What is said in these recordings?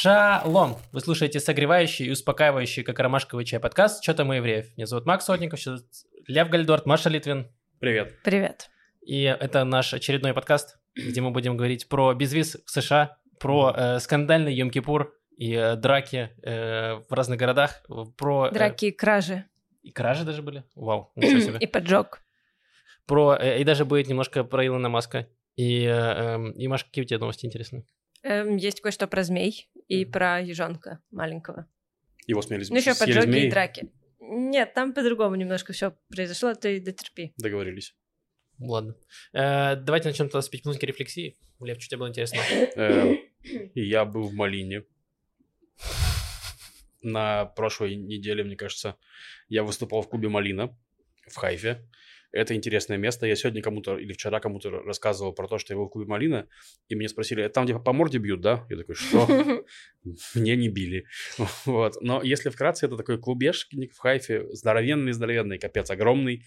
Шалом! Вы слушаете согревающий и успокаивающий, как ромашковый чай подкаст «Что там у евреев?». Меня зовут Макс Сотников, сейчас Лев Гальдорт, Маша Литвин. Привет. Привет. И это наш очередной подкаст, где мы будем говорить про безвиз в США, про э, скандальный Йом-Кипур и э, драки э, в разных городах, про... э, Драки и кражи. и кражи даже были. Вау, ничего себе. И поджог. Про, э, и даже будет немножко про Илона Маска. И, э, эм, и Маша, какие у тебя новости интересные? Эм, Есть кое-что про змей и про ежонка маленького. Его смели Ну еще поджоги змеи. и драки. Нет, там по-другому немножко все произошло, ты дотерпи. Договорились. Ладно. Э, давайте начнем тогда с пятиминутки рефлексии. Лев, что тебе было интересно? Э, Я был в Малине. На прошлой неделе, мне кажется, я выступал в клубе Малина в Хайфе. Это интересное место. Я сегодня кому-то или вчера кому-то рассказывал про то, что я был в клубе Малина, и меня спросили, «Это там, где по морде бьют, да? Я такой, что? Мне не били. Вот. Но если вкратце, это такой клубешник в Хайфе, здоровенный-здоровенный, капец, огромный,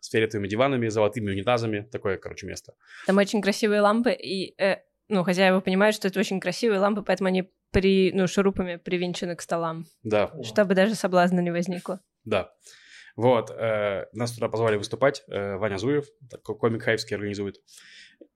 с фиолетовыми диванами, золотыми унитазами. Такое, короче, место. Там очень красивые лампы, и, э, ну, хозяева понимают, что это очень красивые лампы, поэтому они при, ну, шурупами привинчены к столам, Да, чтобы даже соблазна не возникло. Да. Вот, э, нас туда позвали выступать, э, Ваня Зуев, комик хайфский организует.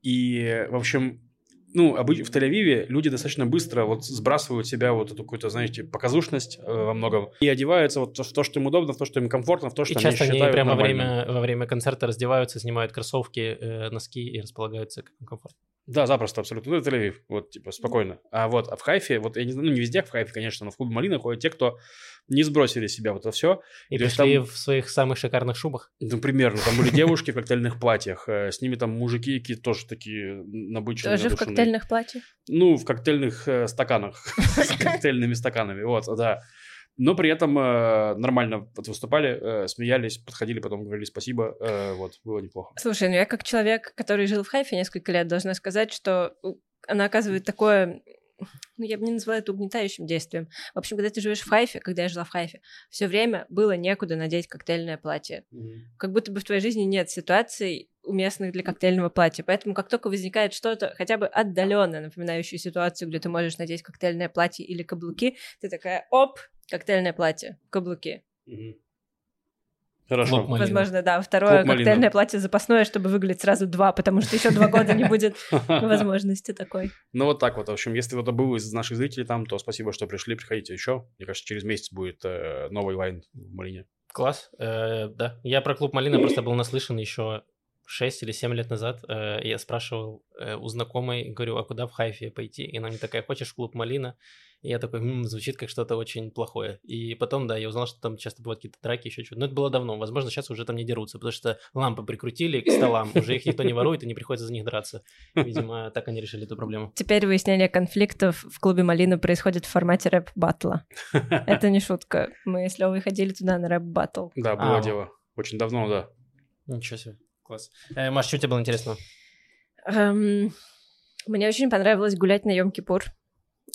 И, в общем, ну, в Тель-Авиве люди достаточно быстро вот сбрасывают себя вот эту какую-то, знаете, показушность э, во многом и одеваются вот в то, что им удобно, в то, что им комфортно, в то, И что часто они они считают прямо во время, во время концерта раздеваются, снимают кроссовки, э, носки и располагаются как им комфортно. Да, запросто, абсолютно. Ну, это Тель-Авив, вот, типа, спокойно. А вот а в Хайфе, вот, я не знаю, ну, не везде в Хайфе, конечно, но в клубе Малина ходят те, кто не сбросили себя вот это все. И есть пришли там- в своих самых шикарных шубах. Ну, примерно. Там были девушки в коктейльных платьях. э, С ними там мужики какие тоже такие набыченные. Тоже в коктейльных платьях? Ну, в коктейльных э, стаканах. С коктейльными стаканами. Вот, да. Но при этом э, нормально вот выступали, э, смеялись, подходили, потом говорили спасибо. э, Вот, было неплохо. Слушай, ну я как человек, который жил в Хайфе несколько лет, должна сказать, что у- она оказывает такое, ну я бы не назвала это угнетающим действием. В общем, когда ты живешь в Хайфе, когда я жила в Хайфе, все время было некуда надеть коктейльное платье. Как будто бы в твоей жизни нет ситуаций уместных для коктейльного платья. Поэтому как только возникает что-то хотя бы отдаленно напоминающее ситуацию, где ты можешь надеть коктейльное платье или каблуки, ты такая, оп, коктейльное платье, каблуки. Мгм. Хорошо. Возможно, да. Второе Клуб Малина. коктейльное платье запасное, чтобы выглядеть сразу два, потому что еще два года не будет возможности такой. Ну, вот так вот. В общем, если кто-то был из наших зрителей там, то спасибо, что пришли. Приходите еще. Мне кажется, через месяц будет э, новый вайн в Малине. Класс. Э, да. Я про клуб Малина просто был наслышан еще 6 или 7 лет назад. Э, я спрашивал э, у знакомой, говорю, а куда в Хайфе пойти? И она мне такая, хочешь в клуб Малина? И я такой, «М, звучит как что-то очень плохое. И потом, да, я узнал, что там часто бывают какие-то драки, еще что-то. Но это было давно. Возможно, сейчас уже там не дерутся, потому что лампы прикрутили к столам, уже их никто не ворует и не приходится за них драться. Видимо, так они решили эту проблему. Теперь выяснение конфликтов в клубе Малина происходит в формате рэп-баттла. Это не шутка. Мы с Левой ходили туда на рэп-баттл. Да, было дело. Очень давно, да. Ничего себе. Класс. Э, Маш, что тебе было интересно? Эм, Мне очень понравилось гулять на Йом-Кипур.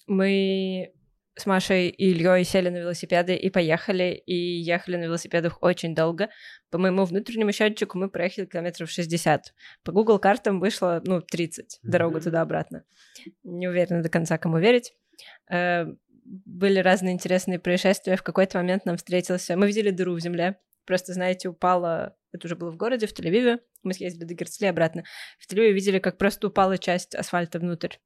Мы с Машей и Ильей сели на велосипеды и поехали, и ехали на велосипедах очень долго. По моему внутреннему счетчику мы проехали километров 60. По Google картам вышло, ну, 30 дорогу туда-обратно. Не уверена до конца, кому верить. Э, Были разные интересные происшествия. В какой-то момент нам встретился... Мы видели дыру в земле. Просто, знаете, упала... Это уже было в городе, в Тель-Авиве. Мы съездили до Герцли обратно. В Тель-Авиве видели, как просто упала часть асфальта внутрь.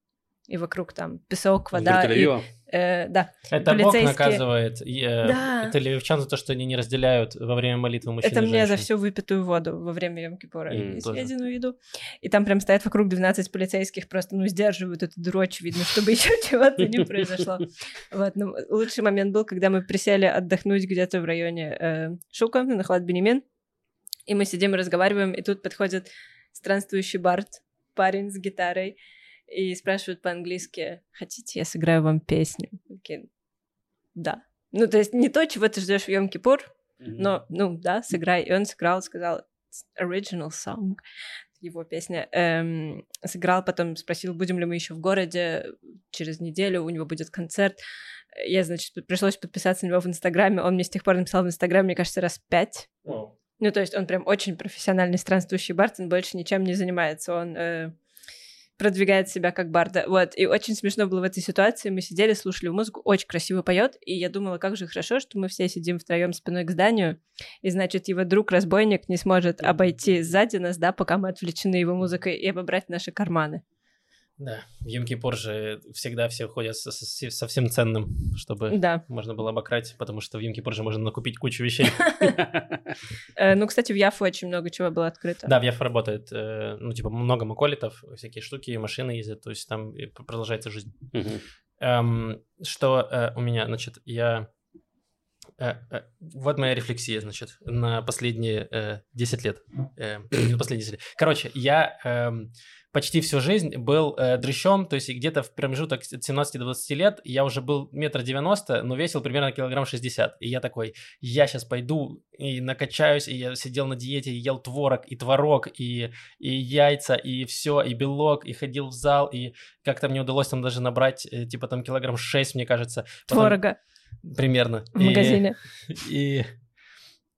И вокруг там песок, вода. Внутри и, э, да. Это Бог Полицейские- наказывает и, э, Да. тель-авивчан за то, что они не разделяют во время молитвы мужчин Это и мне за всю выпитую воду во время Йом-Кипура М, и съеденную еду. И там прям стоят вокруг 12 полицейских, просто, ну, сдерживают эту дыру, очевидно, чтобы еще чего-то не произошло. Вот, ну, лучший момент был, когда мы присели отдохнуть где-то в районе э, Шука, на Нахлад Бенемин, и мы сидим и разговариваем, и тут подходит странствующий бард, парень с гитарой, и спрашивают по-английски, хотите, я сыграю вам песню? Такие, да. Ну, то есть не то, чего ты ждешь в Йом-Кипур, но, ну, да, сыграй. И он сыграл, сказал, «It's original song, его песня. Эм, сыграл, потом спросил, будем ли мы еще в городе через неделю, у него будет концерт. Я, значит, пришлось подписаться на него в Инстаграме. Он мне с тех пор написал в Инстаграме, мне кажется, раз пять. Ну, то есть он прям очень профессиональный странствующий бард, он больше ничем не занимается. Он э, продвигает себя как барда. Вот, и очень смешно было в этой ситуации. Мы сидели, слушали музыку, очень красиво поет, и я думала, как же хорошо, что мы все сидим втроем спиной к зданию, и значит, его друг-разбойник не сможет обойти сзади нас, да, пока мы отвлечены его музыкой, и обобрать наши карманы. Да, в Йом-Кипур же всегда все ходят со, со, со всем ценным, чтобы Да. можно было обокрасть, потому что в Йом-Кипур же можно накупить кучу вещей. Э, Ну, кстати, в Яфу очень много чего было открыто. Да, в Яф работает, э, ну, типа, много маколитов, всякие штуки, машины ездят, то есть там продолжается жизнь. Эм, что э, у меня, значит, я... вот моя рефлексия, значит, на последние э, 10 лет. Э, не на последние 10 лет. Короче, я эм, почти всю жизнь был э, дрыщом, то есть где-то в промежуток от 17 до 20 лет я уже был метр девяносто, но весил примерно килограмм 60. И я такой, я сейчас пойду и накачаюсь, и я сидел на диете, и ел творог, и творог, и, и яйца, и все, и белок, и ходил в зал, и как-то мне удалось там даже набрать, э, типа там килограмм 6, мне кажется. Потом- Творога Примерно. в И- магазине. и,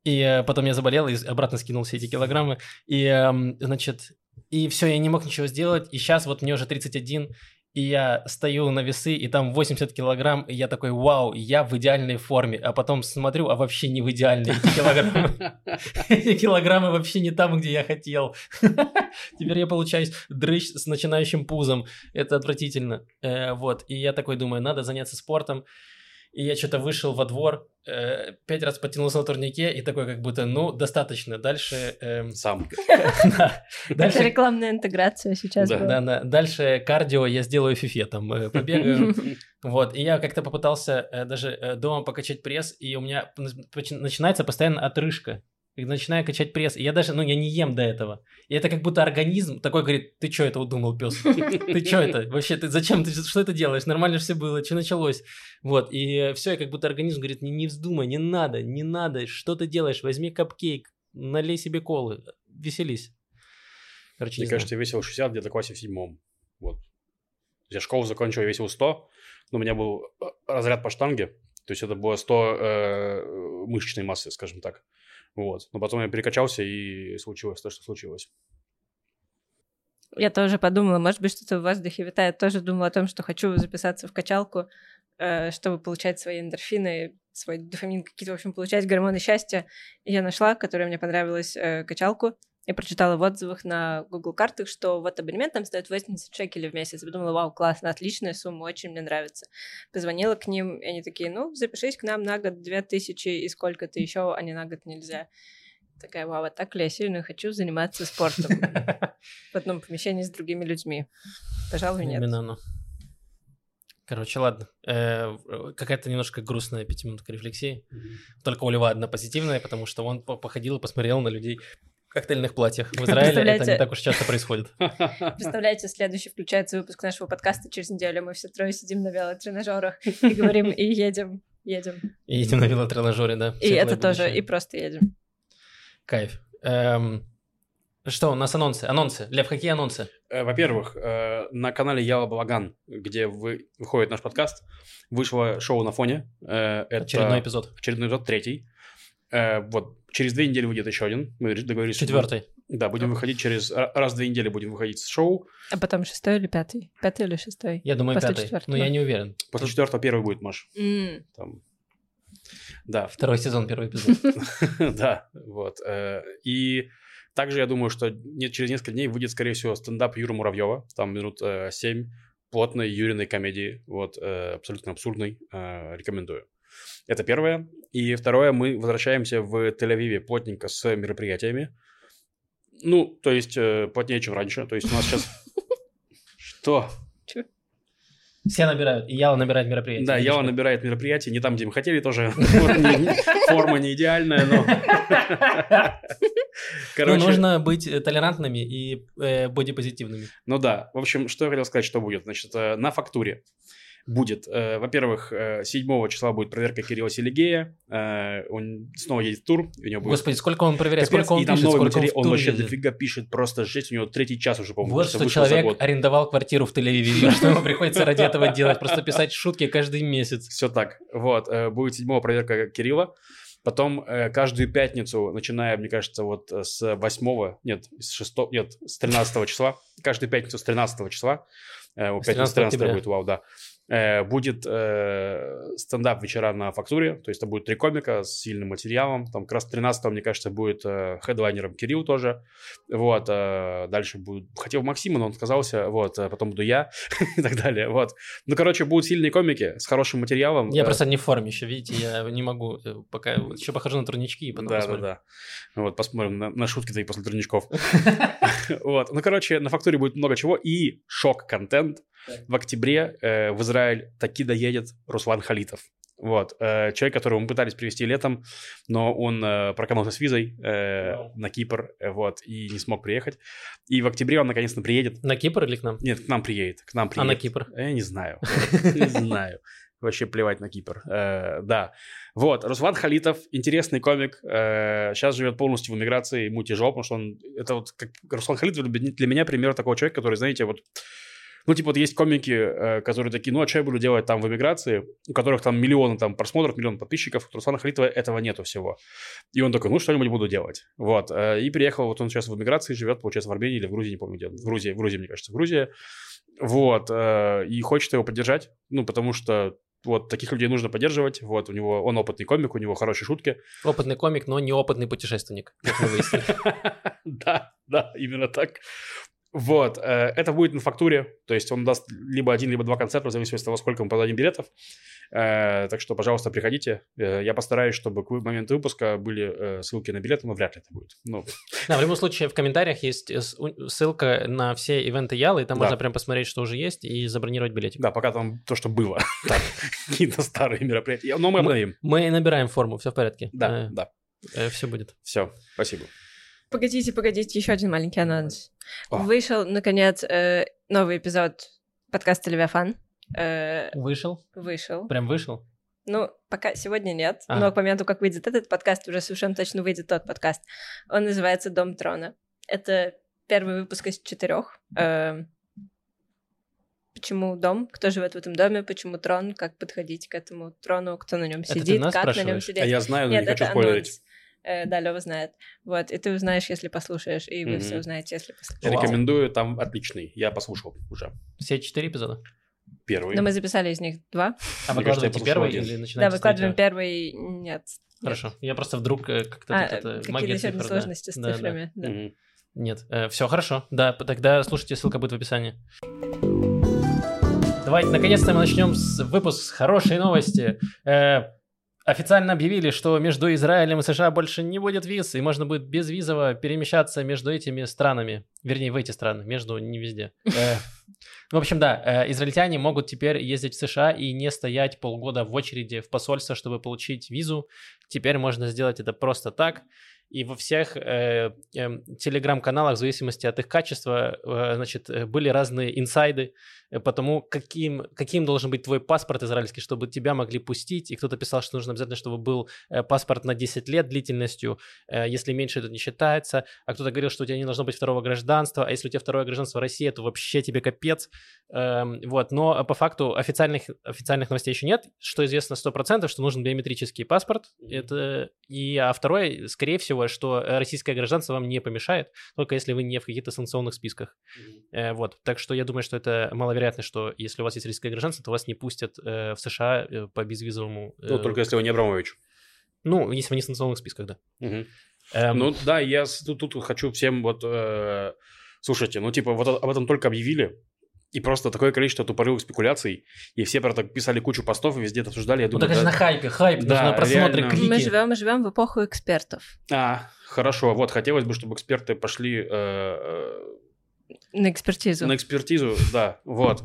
и э, потом я заболел и обратно скинул все эти килограммы. И, эм, значит, и все, я не мог ничего сделать. И сейчас вот мне уже 31, и я стою на весы, и там 80 килограмм, и я такой, вау, я в идеальной форме. А потом смотрю, а вообще не в идеальной эти килограммы. Эти килограммы вообще не там, где я хотел. Теперь я получаюсь дрыщ с начинающим пузом. Это отвратительно. Э, Вот. И я такой думаю, надо заняться спортом. И я что-то вышел во двор, э, пять раз потянулся на турнике, и такой как будто, ну, достаточно. Дальше... эм, Сам. Дальше рекламная интеграция сейчас Да. была. да, да. Дальше кардио я сделаю фифе, там, э, побегаю. Вот, и я как-то попытался э, даже э, дома покачать пресс, и у меня начинается постоянно отрыжка. Начинаю качать пресс, и я даже, ну, я не ем до этого. И это как будто организм такой говорит, ты что это удумал, пес? Ты что это? Вообще, ты зачем? Ты что это делаешь? Нормально все было, что началось? Вот, и все, и как будто организм говорит, не, не вздумай, не надо, не надо, что ты делаешь? Возьми капкейк, налей себе колы, веселись. Короче, Мне кажется, я весил 60 где-то в классе в седьмом. Вот. Я школу закончил, я весил 100, но у меня был э, разряд по штанге, то есть это было 100 э, мышечной массы, скажем так. Вот. Но потом я перекачался, и случилось то, что случилось. Я тоже подумала, может быть, что-то в воздухе витает. Тоже думала о том, что хочу записаться в качалку, э, чтобы получать свои эндорфины, свой дофамин, какие-то, в общем, получать гормоны счастья. И я нашла, которая мне понравилась, э, качалку. Я прочитала в отзывах на Google картах, что вот абонемент там стоит 80 шекелей в месяц. Подумала, вау, классно, отличная сумма, очень мне нравится. Позвонила к ним, и они такие, ну, запишись к нам на год 2000 и сколько-то еще, а не на год нельзя. Такая, вау, а так ли я сильно хочу заниматься спортом в одном помещении с другими людьми? Пожалуй, нет. Именно оно. Короче, ладно. Э, какая-то немножко грустная пятиминутка рефлексии. Только у Льва одна позитивная, потому что он по- походил и посмотрел на людей коктейльных платьях. В Израиле это не так уж часто происходит. Представляете, следующий включается выпуск нашего подкаста через неделю. Мы все трое сидим на велотренажерах и говорим, и едем, едем. И едем на велотренажере, да. И это тоже, и просто едем. Кайф. Эм, Что, у нас анонсы? Анонсы. Лев, какие анонсы? Э, Во-первых, э, на канале Яла Балаган, где вы, выходит наш подкаст, вышло шоу на фоне. Э, Это Очередной эпизод. Очередной эпизод, третий. Э, Вот, через две недели выйдет еще один. Мы договорились. Четвертый. Да, будем выходить через... р- Раз в две недели будем выходить с шоу. А потом шестой или пятый? Пятый или шестой? Я думаю, После пятый. четвертого. Но я не уверен. После Тут четвертого первый будет, Маш. М, Там. Да, Второй сезон, первый эпизод. да, вот. э, И также я думаю, что через несколько дней выйдет, скорее всего, стендап Юры Муравьева. Там минут э, семь плотной юриной комедии, вот, абсолютно абсурдной, э, рекомендую. Это первое. И второе, мы возвращаемся в Тель-Авиве плотненько с мероприятиями. Ну, то есть э, плотнее, чем раньше. То есть у нас сейчас... Что? Все набирают. И Яла набирает мероприятия. Да, как? набирает мероприятия не там, где мы хотели, тоже форма не идеальная, но... Ну, нужно быть э, толерантными и э, бодипозитивными. Ну да, в общем, что я хотел сказать, что будет. Значит, э, на фактуре будет, э, во-первых, э, 7 числа будет проверка Кирилла Селигея, э, он снова едет в тур, у него будет... Господи, сколько он проверяет, Капец, сколько он и там пишет, новый сколько он материал, он тур вообще ездит. дофига пишет, просто жесть, у него третий час уже, по-моему, Вот что человек арендовал квартиру в Тель-Авиве, что ему приходится ради этого делать, просто писать шутки каждый месяц. Все так. Вот, э, будет седьмого проверка Кирилла. Потом э, каждую пятницу, начиная, мне кажется, вот э, с 8, нет, с 6, нет, с 13 числа, каждую пятницу с 13 числа, э, о, С пятница 13 13 октября. будет, вау, да, э, будет э, стендап вечера на фактуре, то есть это будет три комика с сильным материалом, там как раз 13 мне кажется, будет э, хедлайнером Кирилл тоже, вот, э, дальше будет, хотел Максима, но он отказался, вот, э, потом буду я и так далее, вот. Ну, короче, будут сильные комики с хорошим материалом. Я э, просто не в форме еще, видите, я не могу э, пока... Еще похожу на турнички и потом да, посмотрим. да, да. Вот, посмотрим на, на шутки твои после турничков. Вот. Ну, короче, на фактуре будет много чего. И шок-контент. В октябре э, в Израиль таки доедет Руслан Халитов. Вот. э, человек, которого мы пытались привезти летом, но он э, проканулся с визой э, Вау. на Кипр, э, вот, и не смог приехать. И в октябре он наконец-то приедет. На Кипр или к нам? Нет, к нам приедет. К нам А приедет. на Кипр? Я не знаю. Не знаю. Вообще плевать на Кипр. Э, Да. Вот, Руслан Халитов, интересный комик. Сейчас живет полностью в эмиграции, ему тяжело, потому что он... Это вот как... Руслан Халитов для для меня пример такого человека, который, знаете, вот... Ну, типа, вот есть комики, э, которые такие, ну, а что я буду делать там в эмиграции, у которых там миллионы там просмотров, миллион подписчиков. У Руслана Халитова этого нету всего. И он такой, ну, что-нибудь буду делать. Вот. э, И приехал, вот он сейчас в эмиграции живет, получается, в Армении или в Грузии, не помню где. В Грузии, в Грузии, мне кажется, в Грузии. Вот. э, И хочет его поддержать, ну, потому что вот таких людей нужно поддерживать. Вот у него он опытный комик, у него хорошие шутки. Опытный комик, но неопытный путешественник, как мы выяснили. Да, да, именно так. Вот, э, это будет на фактуре, то есть он даст либо один, либо два концерта, в зависимости от того, сколько мы продадим билетов. Э, Так что, пожалуйста, приходите. Э, Я постараюсь, чтобы к моменту выпуска были ссылки на билеты, но вряд ли это будет. Ну, Да, в любом случае, в комментариях есть ссылка на все ивенты Ялы, и там Да. можно прям посмотреть, что уже есть, и забронировать билетик. да, пока там то, что было. Какие-то старые мероприятия. Но мы обновим. Мы набираем форму, все в порядке. Да, да. все будет. Все, спасибо. Погодите, погодите, еще один маленький анонс. О. Вышел, наконец, э, новый эпизод подкаста «Левиафан». Э, Вышел? Вышел. Прям вышел? Ну, пока сегодня нет, А. но к моменту, как выйдет этот подкаст, уже совершенно точно выйдет тот подкаст. Он называется «Дом трона». Это первый выпуск из четырех. Э, Почему дом? Кто живет в этом доме? Почему трон? Как подходить к этому трону? Кто на нем Это ты сидит? нас как на нем сидеть? А я знаю, но Нет, не хочу спойлерить. Э, да, Лева знает. Вот, и ты узнаешь, если послушаешь, и вы все узнаете, если послушаете. Вау. Рекомендую, там отличный. Я послушал уже. Все четыре эпизода? Первый. Но мы записали из них два. А выкладываете первый один. или Да, начинаете с выкладываем первый. Нет. Хорошо. Я просто вдруг э, как-то А, тут это какие-то магия цифр, да. сложности с Да, да. цифрами. да. Нет, все хорошо. Да, тогда слушайте, ссылка будет в описании. Давайте, наконец-то мы начнем с выпуск с хорошей новости. Э, официально объявили, что между Израилем и США больше не будет виз, и можно будет безвизово перемещаться между этими странами. Вернее, в эти страны, между не везде. Э, в общем, да, э, израильтяне могут теперь ездить в США и не стоять полгода в очереди в посольство, чтобы получить визу. Теперь можно сделать это просто так. И во всех э, эм, телеграм-каналах, в зависимости от их качества, э, значит, э, были разные инсайды э, по тому, каким, каким должен быть твой паспорт израильский, чтобы тебя могли пустить. И кто-то писал, что нужно обязательно, чтобы был э, паспорт на 10 лет длительностью, э, если меньше, это не считается. А кто-то говорил, что у тебя не должно быть второго гражданства, а если у тебя второе гражданство России, то вообще тебе капец. Эм, вот, но по факту официальных, официальных новостей еще нет, что известно 100%, что нужен биометрический паспорт, это, и, а второе, скорее всего, что российское гражданство вам не помешает, только если вы не в каких-то санкционных списках. Вот, так что я думаю, что это маловероятно, что если у вас есть российское гражданство, то вас не пустят э, в США э, по безвизовому... э, Ну, только если вы не Абрамович. Ну, если вы не в санкционных списках, да. Мгм. Эм, Ну да, я тут, тут хочу всем вот... э, слушайте, ну типа вот об этом только объявили, и просто такое количество тупорылых спекуляций, и все про это писали кучу постов и везде это обсуждали. Я ну, думаю, так это же да- на хайпе, хайп, Да, нужно просмотры, реально. клики. Мы живем, живем в эпоху экспертов. А, хорошо, вот, хотелось бы, чтобы эксперты пошли э, э, На экспертизу. на экспертизу, да, вот.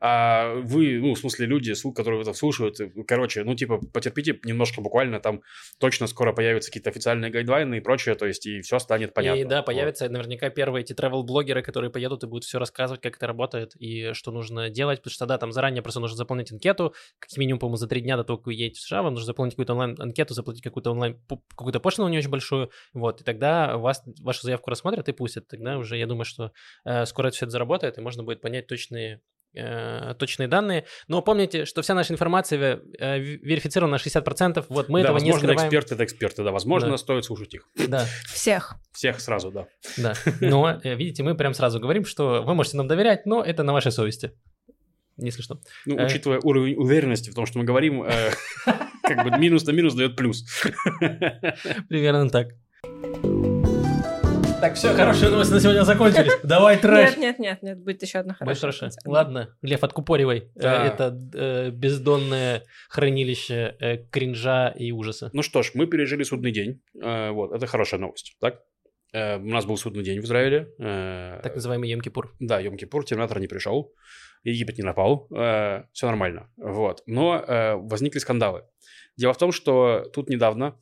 А вы, ну, в смысле, люди, которые это слушают, э, короче, ну, типа, потерпите немножко буквально, там точно скоро появятся какие-то официальные гайдлайны и прочее, то есть, и все станет понятно. И да, Вот. появятся наверняка первые эти travel-блогеры, которые поедут и будут все рассказывать, как это работает и что нужно делать, потому что да, там заранее просто нужно заполнить анкету, как минимум, по-моему, за три дня до того, как вы едете в США, вам нужно заполнить какую-то онлайн-анкету, заплатить какую-то онлайн, какую-то пошлину не очень большую, вот, и тогда вас, вашу заявку рассмотрят и пустят, тогда уже, я думаю, что э, скоро все это заработает, и можно будет понять точные э, точные данные. Но помните, что вся наша информация э, верифицирована на 60%. Вот мы да, этого возможно, не скрываем. эксперты это эксперты, да. Возможно, Да. стоит слушать их. Да, Всех. Всех сразу, да. да. Но, э, видите, мы прям сразу говорим, что вы можете нам доверять, но это на вашей совести. Если что. Ну, Э. учитывая уровень уверенности в том, что мы говорим, как бы минус на минус дает плюс. Примерно так. Так, все, хорошие новости на сегодня закончились. Давай трэш. Нет, нет, нет, нет, будет еще одна хорошая. хорошо. новость. Ладно, Лев, откупоривай. Э, Да. Это э, бездонное хранилище э, кринжа и ужаса. Ну что ж, мы пережили судный день. Э, Вот, это хорошая новость, так? Э, У нас был судный день в Израиле. Э, Так называемый Йом-Кипур. Да, Йом-Кипур, Терминатор не пришел, Египет не напал, все нормально. Вот. Но э, возникли скандалы. Дело в том, что тут недавно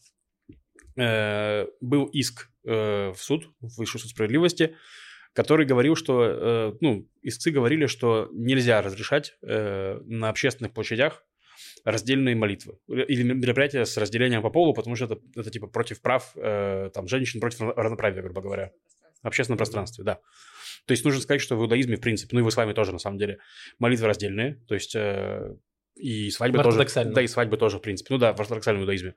э, был иск э, в суд, в Высший суд справедливости, который говорил, что, э, ну, истцы говорили, что нельзя разрешать э, на общественных площадях раздельные молитвы или мероприятия с разделением по полу, потому что это, это типа против прав э, там, женщин, против равноправия, грубо говоря. В общественном пространстве, да. То есть нужно сказать, что в иудаизме, в принципе, ну и вы с вами тоже, на самом деле, молитвы раздельные, то есть э, и свадьбы В тоже. Да, и свадьбы тоже, в принципе. Ну да, в ортодоксальном иудаизме.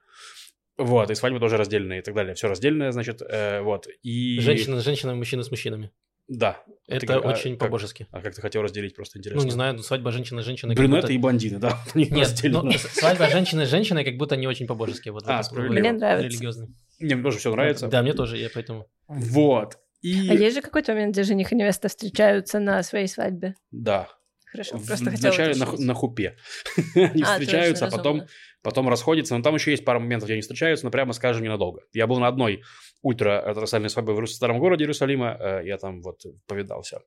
Вот, и свадьбы тоже раздельные и так далее. Все раздельное, значит, э, вот. И... Женщина с женщинами, мужчина с мужчинами. Да. А Это ты а очень как- по-божески. А как ты хотел разделить, просто интересно. Ну, не знаю, ну, свадьба женщины с женщиной. Брюнеты будто- и блондины, да. Нет, ну, свадьба женщины с женщиной как будто не очень по-божески. Вот в А, справедливо. Мне нравится. Религиозный. Не, мне тоже все нравится. Да, мне тоже, я поэтому... Вот. И... А есть же какой-то момент, где жених и невеста встречаются на своей свадьбе? Да. Хорошо, В- просто хотела Вначале на, на хупе. Они А, встречаются, а потом, разумно. Потом расходятся. Но там еще есть пара моментов, где они встречаются, но прямо скажем ненадолго. Я был на одной ультра-ортодоксальной свадьбе в старом городе Иерусалима. э, Я там вот повидался.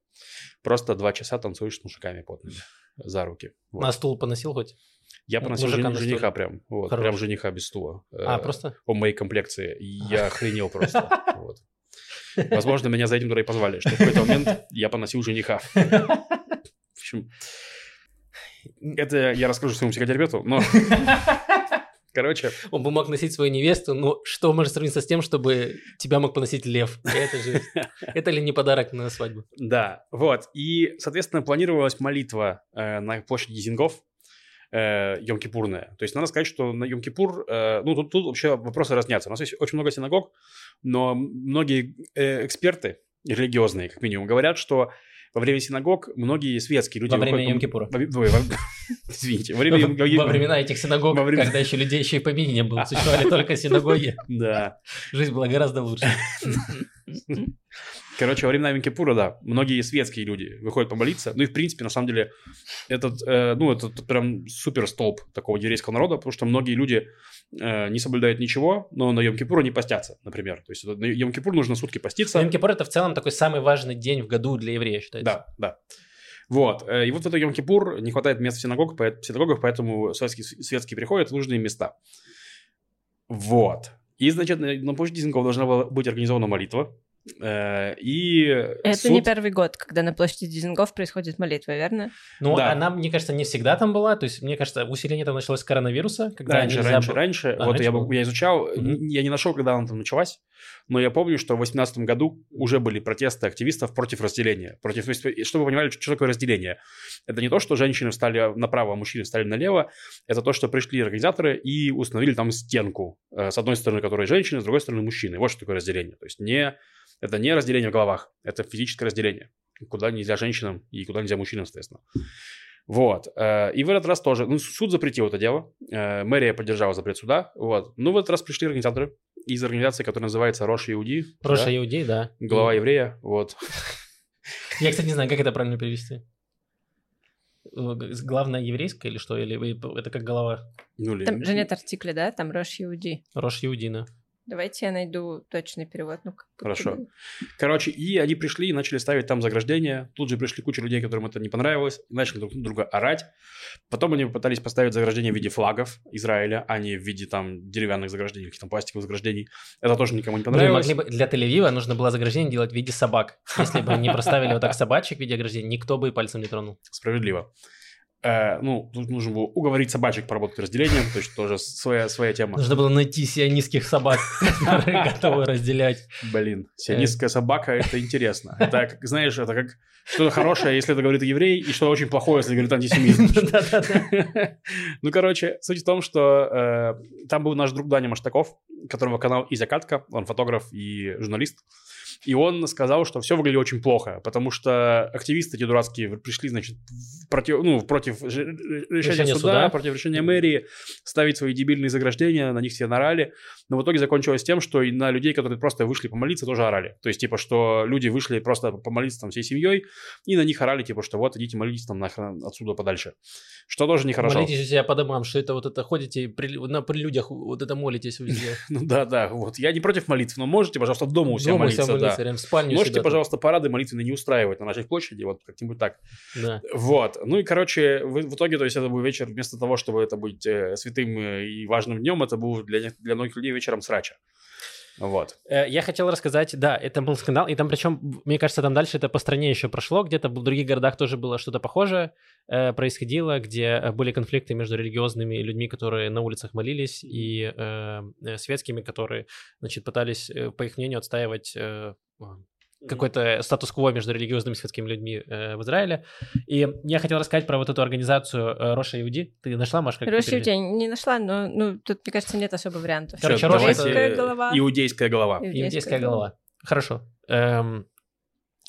Просто два часа танцуешь с мужиками потными за руки. Вот. На стул поносил хоть? Я ну, поносил стуле. жениха прям. Вот, Хорош. прям жениха без стула. А, Э, просто? Он моей комплекции. Я охренел просто. Вот. Возможно, меня за этим туда и позвали, что в какой-то момент я поносил жениха. В общем, это я расскажу своему психотерапевту, но... Короче, Он бы мог носить свою невесту, но что может сравниться с тем, чтобы тебя мог поносить лев? Это же... Это ли не подарок на свадьбу? да, вот. И, соответственно, планировалась молитва э, на площади Зингов, э, Йом-Кипурная. То есть надо сказать, что на Йом-Кипур, э, ну, тут, тут вообще вопросы разнятся. У нас есть очень много синагог, но многие э, эксперты религиозные, как минимум, говорят, что во время синагог многие светские люди... Во время Йом-Кипура. Извините, во времена этих синагог, когда еще людей еще и помини не было, существовали только синагоги, Да. жизнь была гораздо лучше. Короче, во времена Йом-Кипура, да, многие светские люди выходят помолиться. Ну и, в принципе, на самом деле, этот, э, ну, это прям супер столб такого еврейского народа, потому что многие люди э, не соблюдают ничего, но на Йом-Кипур они постятся, например. То есть на Йом-Кипур нужно сутки поститься. Йом-Кипур это в целом такой самый важный день в году для еврея, считается. Да, да. Вот. э, И вот в этот Йом-Кипур не хватает мест в синагогах, в синагогах, поэтому светские, светские приходят в нужные места. Вот. И, значит, на площади Зинков должна была быть организована молитва. Э, И Это суд- не первый год, когда на площади Дизингов происходит молитва, верно? Ну, Да. она, мне кажется, не всегда там была. То есть, мне кажется, усиление там началось с коронавируса, когда Раньше, нельзя раньше, раньше. А, вот раньше я, было? бы- я изучал, н- я не нашел, когда она там началась, но я помню, что в 2018 году уже были протесты активистов против разделения. Против, то есть, чтобы вы понимали, что такое разделение. Это не то, что женщины встали направо, а мужчины встали налево. Это то, что пришли организаторы и установили там стенку. э, С одной стороны, которой женщины, с другой стороны, мужчины. Вот что такое разделение. То есть не, это не разделение в головах, это физическое разделение. Куда нельзя женщинам и куда нельзя мужчинам, соответственно. Вот. э, И в этот раз тоже. Ну, суд запретил это дело. э, Мэрия поддержала запрет суда. Вот. Ну, в этот раз пришли организаторы из организации, которая называется Рош Иуди. Роша да? Иудей, да. Глава еврея. Вот. Я, кстати, не знаю, как это правильно перевести. Э, Главная еврейская или что? Или вы- это как голова? Ну, или- Там же нет артикля, да? Там Рош Иуди. Рош Иудина. Давайте я найду точный перевод. Ну, как- Хорошо. ты- Короче, и они пришли и начали ставить там заграждения. Тут же пришли куча людей, которым это не понравилось, и начали друг друга орать. Потом они попытались поставить заграждения в виде флагов Израиля, а не в виде там деревянных заграждений, каких-то пластиковых заграждений. Это тоже никому не Блин, понравилось. могли бы для Тель-Авива нужно было заграждение делать в виде собак. Если бы не проставили вот так собачек в виде ограждения, никто бы и пальцем не тронул. Справедливо. Э, ну, тут нужно было уговорить собачек поработать разделением, то есть тоже своя, своя тема. Нужно было найти сионистских собак, которые готовы разделять. Блин, сионистская собака, это интересно. Это, знаешь, это как что-то хорошее, если это говорит еврей, и что-то очень плохое, если говорит антисемит. Ну, короче, суть в том, что э, там был наш друг Даня Маштаков, которого канал «И закатка», он фотограф и журналист. И он сказал, что все выглядит очень плохо, потому что активисты эти дурацкие пришли, значит, против, ну, против решения, решения суда, суда, против решения мэрии, ставить свои дебильные заграждения, на них все нарали. Но в итоге закончилось тем, что и на людей, которые просто вышли помолиться, тоже орали. То есть, типа, что люди вышли просто помолиться там всей семьей, и на них орали, типа, что вот, идите молитесь там нахрен отсюда подальше. Что тоже нехорошо. Молитесь у себя по домам, что это вот это ходите при, на прилюдях, вот это молитесь везде. Ну да, да, вот. Я не против молитв, но можете, пожалуйста, дома у себя молиться, да. В спальне Можете, пожалуйста, парады молитвенные не устраивать на нашей площади, вот как-нибудь так. Да. Вот. Ну и, короче, в, в итоге, то есть это был вечер, вместо того, чтобы это быть э, святым э, и важным днем, это был для, для многих людей вечером срача. Вот. Э, я хотел рассказать, да, это был скандал, и там причем, мне кажется, там дальше это по стране еще прошло, где-то в других городах тоже было что-то похожее э, происходило, где э, были конфликты между религиозными людьми, которые на улицах молились, и э, э светскими, которые, значит, пытались, по их мнению, отстаивать э, какой-то статус-кво между религиозными светскими людьми э, в Израиле. И я хотел рассказать про вот эту организацию э, Роша Иуди. Ты нашла, Маш, как Роша Иуди не нашла, но ну, тут, мне кажется, нет особо вариантов. Короче, Роша это... голова. Иудейская голова. Иудейская, Иудейская голова. Хорошо. Эм,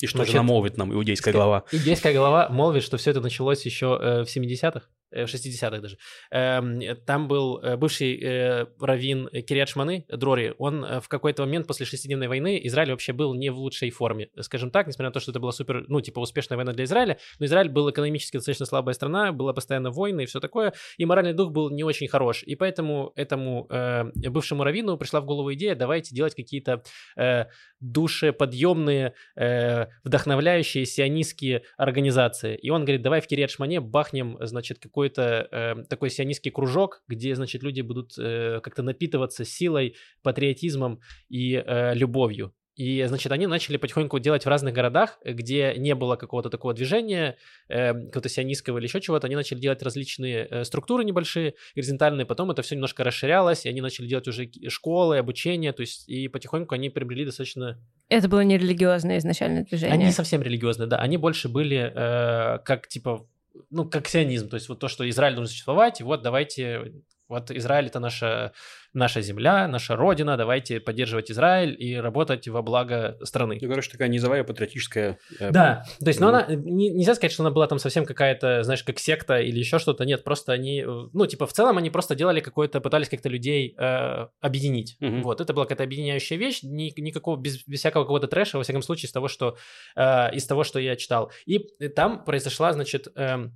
и что Значит, же намолвит нам иудейская голова? Иудейская голова молвит, что все это началось еще э, в 70-х. Э, в 60-х даже. Эм, там был э, бывший э, раввин Кириат Шманы, Дрори, он в какой-то момент после шестидневной войны, Израиль вообще был не в лучшей форме, скажем так, несмотря на то, что это была супер, ну, типа, успешная война для Израиля, но Израиль был экономически достаточно слабая страна, была постоянно война и все такое, и моральный дух был не очень хорош, и поэтому этому э, бывшему раввину пришла в голову идея, давайте делать какие-то э, душеподъемные, э, вдохновляющие сионистские организации, и он говорит, давай в Кириат Шмане бахнем, значит, какой какой-то э, такой сионистский кружок, где, значит, люди будут э, как-то напитываться силой, патриотизмом и э, любовью. И, значит, они начали потихоньку делать в разных городах, где не было какого-то такого движения, э, какого-то сионистского или еще чего-то. Они начали делать различные э, структуры небольшие, горизонтальные. Потом это все немножко расширялось, и они начали делать уже школы, обучение. То есть, и потихоньку они приобрели достаточно... Это было не религиозное изначальное движение? Они не совсем религиозные, да. Они больше были э, как, типа, ну, как сионизм, то есть вот то, что Израиль должен существовать, и вот давайте, вот Израиль это наша наша земля, наша родина, давайте поддерживать Израиль и работать во благо страны. Ну, короче, такая низовая патриотическая... Э, да, то есть, но она, не, нельзя сказать, что она была там совсем какая-то, знаешь, как секта или еще что-то, нет, просто они, э, ну, типа, в целом они просто делали какое-то, пытались как-то людей э, объединить, угу. вот, это была какая-то объединяющая вещь, ни, никакого, без, без всякого какого-то трэша, во всяком случае, из того, что, э, из того, что я читал. И там произошла, значит, э,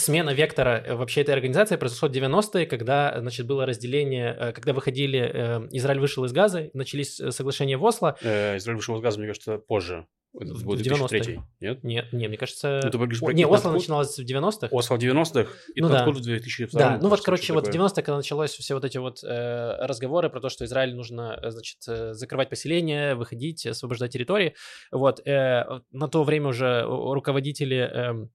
смена вектора э, вообще этой организации произошла в 90-е, когда, значит, было разделение, э, когда выходили, э, Израиль вышел из Газа, начались соглашения в Осло. Израиль вышел из Газа, мне кажется, позже. Это в 2003 нет? Нет, нет, мне кажется... Ну, ты говоришь, не, Осло начиналось в 90-х. Осло в 90-х, и ну, да. в 2002 Да, ну вот, короче, вот в 90-х, когда началось все вот эти вот э, разговоры про то, что Израиль нужно, значит, закрывать поселение, выходить, освобождать территории, вот, э, на то время уже руководители... Э,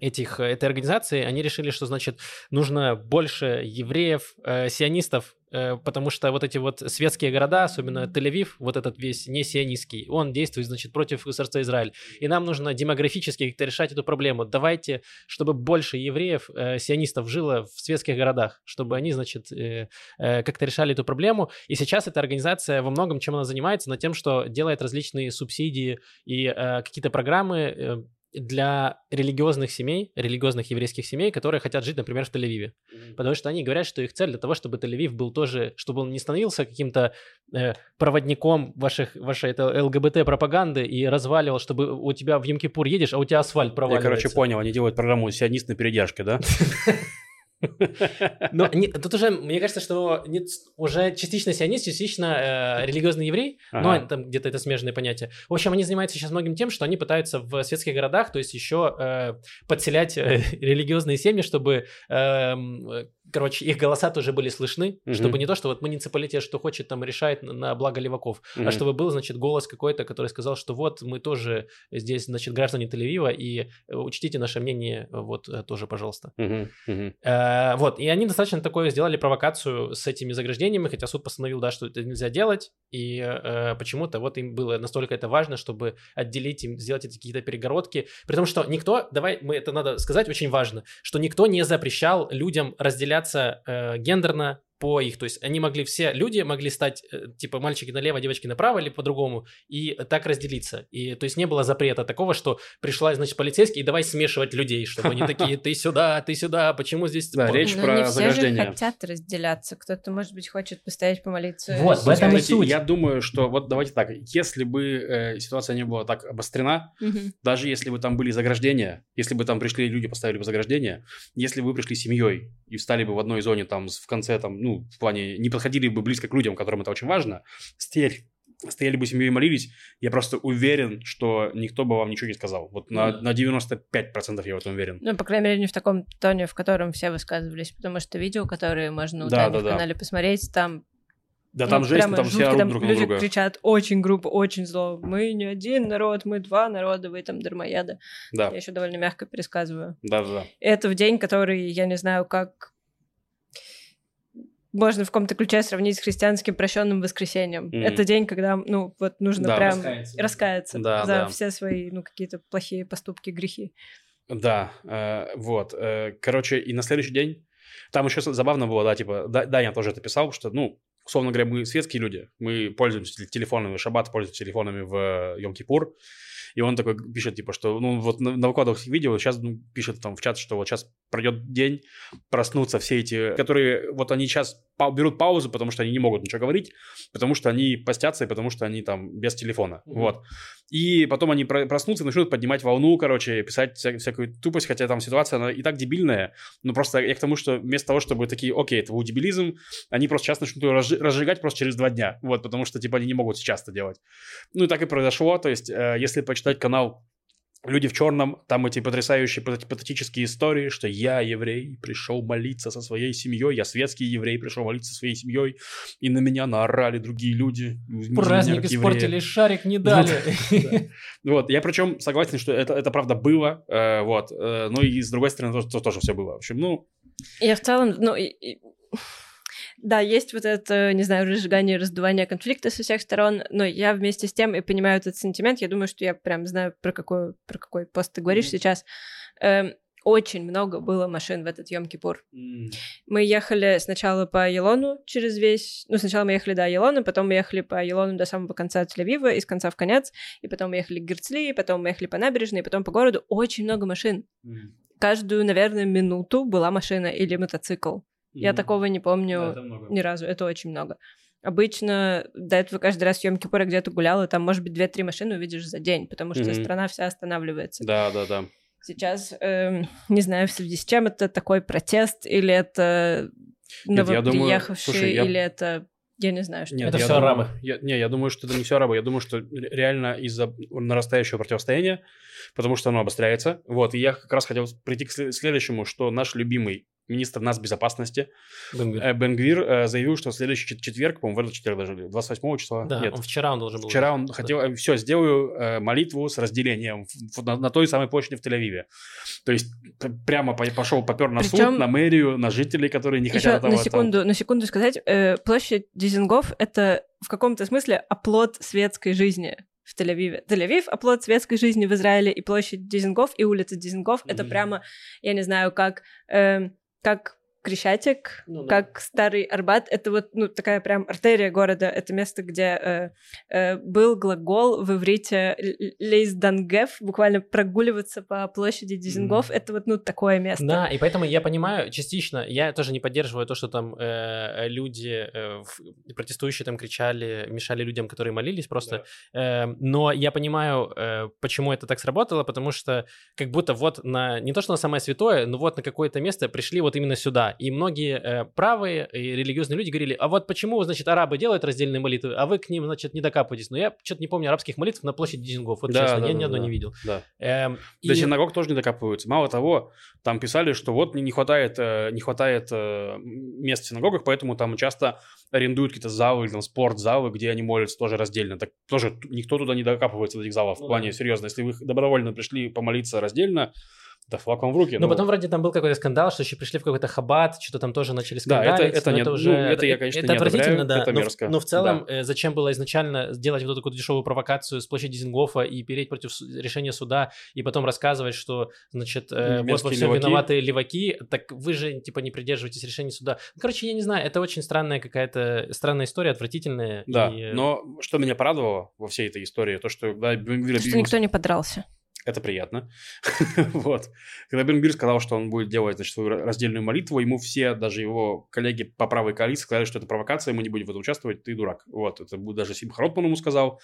этих, этой организации, они решили, что, значит, нужно больше евреев, э, сионистов, э, потому что вот эти вот светские города, особенно Тель-Авив, вот этот весь не сионистский, он действует, значит, против государства Израиль. И нам нужно демографически как-то решать эту проблему. Давайте, чтобы больше евреев, э, сионистов жило в светских городах, чтобы они, значит, э, э, как-то решали эту проблему. И сейчас эта организация во многом чем она занимается, на тем, что делает различные субсидии и э, какие-то программы, э, для религиозных семей, религиозных еврейских семей, которые хотят жить, например, в Тель-Авиве. Mm-hmm. Потому что они говорят, что их цель для того, чтобы Тель-Авив был тоже, чтобы он не становился каким-то э, проводником ваших, вашей это, ЛГБТ-пропаганды и разваливал, чтобы у тебя в Емкипур едешь, а у тебя асфальт проваливается. Я, короче, понял, они делают программу «Сионист на передяжке», да? Но не, тут уже, мне кажется, что нет, уже частично сионист, частично э, религиозный еврей, ага. но там где-то это смежные понятия. В общем, они занимаются сейчас многим тем, что они пытаются в светских городах, то есть еще э, подселять э, религиозные семьи, чтобы э, короче, их голоса тоже были слышны, Мгм. чтобы не то, что вот муниципалитет что хочет, там решает на- на благо леваков, а Мгм. чтобы был, значит, голос какой-то, который сказал, что вот мы тоже здесь, значит, граждане Тель-Авива, и э, учтите наше мнение, э, вот э, тоже, пожалуйста. Мгм, мгм. Э, Вот, и они достаточно такое сделали провокацию с этими заграждениями, хотя суд постановил, да, что это нельзя делать, и э, почему-то вот им было настолько это важно, чтобы отделить им, сделать эти какие-то перегородки, при том, что никто, давай, мы это надо сказать, очень важно, что никто не запрещал людям разделяться э, гендерно по их, то есть они могли, все люди могли стать, э, типа, мальчики налево, девочки направо или по-другому, и так разделиться. И, то есть не было запрета такого, что пришла, значит, полицейский, и давай смешивать людей, чтобы они такие, ты сюда, ты сюда, почему здесь... Да, речь Но про не все заграждение. хотят разделяться. Кто-то, может быть, хочет постоять, помолиться. Вот, в этом и суть. Я думаю, что вот давайте так, если бы э, ситуация не была так обострена, даже если бы там были заграждения, если бы там пришли люди, поставили бы заграждения, если бы вы пришли семьей и встали бы в одной зоне там в конце там, ну, в плане, не подходили бы близко к людям, которым это очень важно, стояли, стояли бы семьей и молились, я просто уверен, что никто бы вам ничего не сказал. Вот на, на 95% я в этом уверен. Ну, по крайней мере, не в таком тоне, в котором все высказывались, потому что видео, которые можно у Да, Тани да, в да. канале посмотреть, там Да ну, там жесть, там все орут там друг на люди друга. кричат очень грубо, очень зло. Мы не один народ, мы два народа, вы там дармоеды. Да, Я еще довольно мягко пересказываю. да, да, да. Это в день, который, я не знаю, как можно в каком-то ключе сравнить с христианским прощенным воскресеньем. Мгм. Это день, когда, ну, вот нужно Да. прям Раскаяться. раскаяться Да, за да. все свои, ну, какие-то плохие поступки, грехи. Да, э, вот. э, короче, и на следующий день там еще забавно было, да, типа, да, Даня тоже это писал, что, ну, условно говоря, мы светские люди, мы пользуемся тел- телефонами, в шаббат пользуемся телефонами в Йом-Кипур, и он такой пишет, типа, что, ну, вот на, на выкладах видео сейчас ну, пишет там в чат, что вот сейчас пройдет день, проснутся все эти, которые, вот они сейчас па- берут паузу, потому что они не могут ничего говорить, потому что они постятся, и потому что они там без телефона, Мгм. вот. И потом они про- проснутся и начнут поднимать волну, короче, писать вся- всякую тупость, хотя там ситуация, она и так дебильная, но просто я к тому, что вместо того, чтобы такие, окей, это был дебилизм, они просто сейчас начнут его разжи- разжигать просто через два дня, вот, потому что, типа, они не могут сейчас это делать. Ну и так и произошло, то есть, э, если почитать канал Люди в черном, там эти потрясающие пат- патетические истории, что я еврей, пришел молиться со своей семьей, я светский еврей, пришел молиться со своей семьей, и на меня наорали другие люди. Праздник инженер-евреи. испортили, шарик не дали. Вот, я причем согласен, что это, это правда было, э, вот, э, но и с другой стороны тоже, то- тоже все было. В общем, ну, Я в целом, ну, да, есть вот это, не знаю, разжигание, раздувание конфликта со всех сторон, но я вместе с тем и понимаю этот сентимент. Я думаю, что я прям знаю, про какой, про какой пост ты говоришь Мгм. сейчас. Эм, очень много было машин в этот Йом-Кипур. Мы ехали сначала по Елону через весь... Ну, сначала мы ехали до Елона, потом мы ехали по Елону до самого конца Тель-Авива, из конца в конец, и потом мы ехали к Герцли, и потом мы ехали по набережной, и потом по городу. Очень много машин. Каждую, наверное, минуту была машина или мотоцикл. Я такого не помню ни разу. Это очень много. Обычно до этого каждый раз в Йом-Кипуре где-то гуляла, там, может быть, две-три машины увидишь за день, потому что Мгм. страна вся останавливается. Да, да, да. Сейчас, эм, не знаю, в связи с чем это такой протест, или это Нет, я думаю- новоприехавшие, слушай, я- или это... Я не знаю, что Нет, Это я всё думаю- арабы. я- не, я думаю, что это не все арабы. Я думаю, что ре- реально из-за нарастающего противостояния, потому что оно обостряется. Вот, и я как раз хотел прийти к след- следующему, что наш любимый министр нацбезопасности Бенгвир. э, Бенгвир э, заявил, что в следующий чет- четверг, по-моему, в этот четверг даже, 28 числа, Да, нет, он вчера он должен был. Вчера он хотел, все, сделаю э, молитву с разделением на, на той самой площади в Тель-Авиве. То есть прямо по- пошел, попер на суд, Причём- на мэрию, на жителей, которые не Еще хотят этого. на секунду, на секунду сказать, э, площадь Дизингов — это в каком-то смысле оплот светской жизни в Тель-Авиве. Тель-Авив — оплот светской жизни в Израиле, и площадь Дизингов, и улица Дизингов — это Мгм. прямо, я не знаю, как, эм, как Крещатик, Ну да. как Старый Арбат. Это вот ну, такая прям артерия города. Это место, где э, э, был глагол в иврите лейздангев, буквально прогуливаться по площади Дизингов. Мгм. Это вот ну такое место. Да, и поэтому я понимаю частично, я тоже не поддерживаю то, что там э, люди, э, протестующие там кричали, мешали людям, которые молились просто, Э, но я понимаю, э, почему это так сработало, потому что как будто вот на, не то, что на самое святое, но вот на какое-то место пришли вот именно сюда, И многие э, правые и религиозные люди говорили, а вот почему, значит, арабы делают раздельные молитвы, а вы к ним, значит, не докапываетесь. Но я что-то не помню арабских молитв на площади Дизингов. Вот Да, честно, да, я да, ни одной да. не видел. Да. Эм, До и- синагог тоже не докапываются. Мало того, там писали, что вот не хватает, э, не хватает э, мест в синагогах, поэтому там часто арендуют какие-то залы, там спортзалы, где они молятся тоже раздельно. Так тоже никто туда не докапывается до этих залов. Ну в плане, да. серьезно, если вы добровольно пришли помолиться раздельно, да флаг вам в руки. Но ну. потом вроде там был какой-то скандал, что еще пришли в какой-то хабат, что-то там тоже начали Да, это- скандалить. это но нет. Ну, уже... это я, конечно, это не отвратительно, одобряю, да. это но, в- мерзко. но в целом, э, зачем было изначально сделать вот эту такую дешевую провокацию с площади Дизингофа и переть против решения суда, и потом рассказывать, что, значит, э, вот во всем леваки. виноваты леваки, так вы же, типа, не придерживаетесь решения суда. Ну, короче, я не знаю, это очень странная какая-то, странная история, отвратительная. Да, и, э, но что меня порадовало во всей этой истории, то, что Бенгвир Что никто не подрался. Это приятно. вот. Когда Бенгвир сказал, что он будет делать значит, свою раздельную молитву, ему все, даже его коллеги по правой коалиции, сказали, что это провокация, мы не будем в этом участвовать, ты дурак. Вот. Это даже Сим Харотман ему сказал.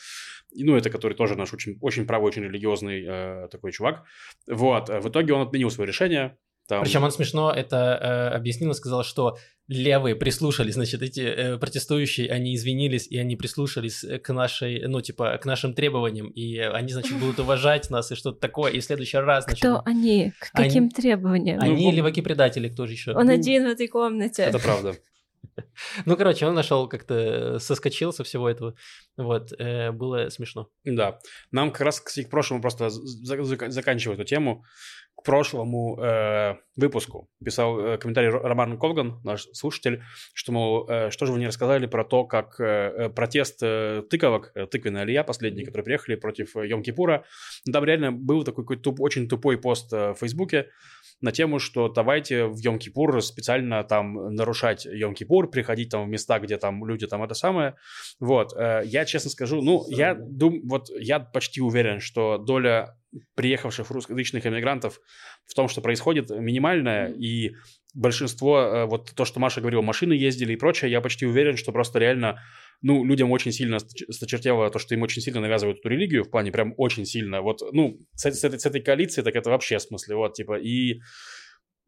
Ну, это который тоже наш очень, очень правый, очень религиозный э, такой чувак. Вот. В итоге он отменил свое решение. Там... Причем он смешно это э, объяснил и сказал, что левые прислушались, значит, эти э, протестующие, они извинились, и они прислушались э, к нашей, ну, типа, к нашим требованиям, и они, значит, будут уважать нас и что-то такое, и в следующий раз, значит, Кто они? К Они- каким требованиям? они Ну, леваки-предатели, кто же еще? Он один в этой комнате. Это правда. Ну, короче, он нашел как-то, э, соскочил со всего этого, вот, э, было смешно. Да. Нам как раз, кстати, к прошлому просто за- за- заканчивая эту тему, прошлому э, выпуску. Писал э, комментарий Ро- Роман Колган, наш слушатель, что, мол, э, что же вы не рассказали про то, как э, э, протест э, тыковок, э, тыквенная алия последние, которые приехали против э, Йом-Кипура, там реально был такой какой-то туп- очень тупой пост э, в Фейсбуке на тему, что давайте в Йом-Кипур специально там нарушать Йом-Кипур, приходить там в места, где там люди там это самое. Вот, э, я честно скажу, ну, я дум, вот я почти уверен, что доля приехавших русскоязычных иммигрантов в том, что происходит, минимальная, и большинство, э, вот то, что Маша говорила, машины ездили и прочее, я почти уверен, что просто реально, ну, людям очень сильно сточ- сточертело то, что им очень сильно навязывают эту религию, в плане прям очень сильно, вот, ну, с, с этой, с этой коалицией, так это вообще в смысле, вот, типа, и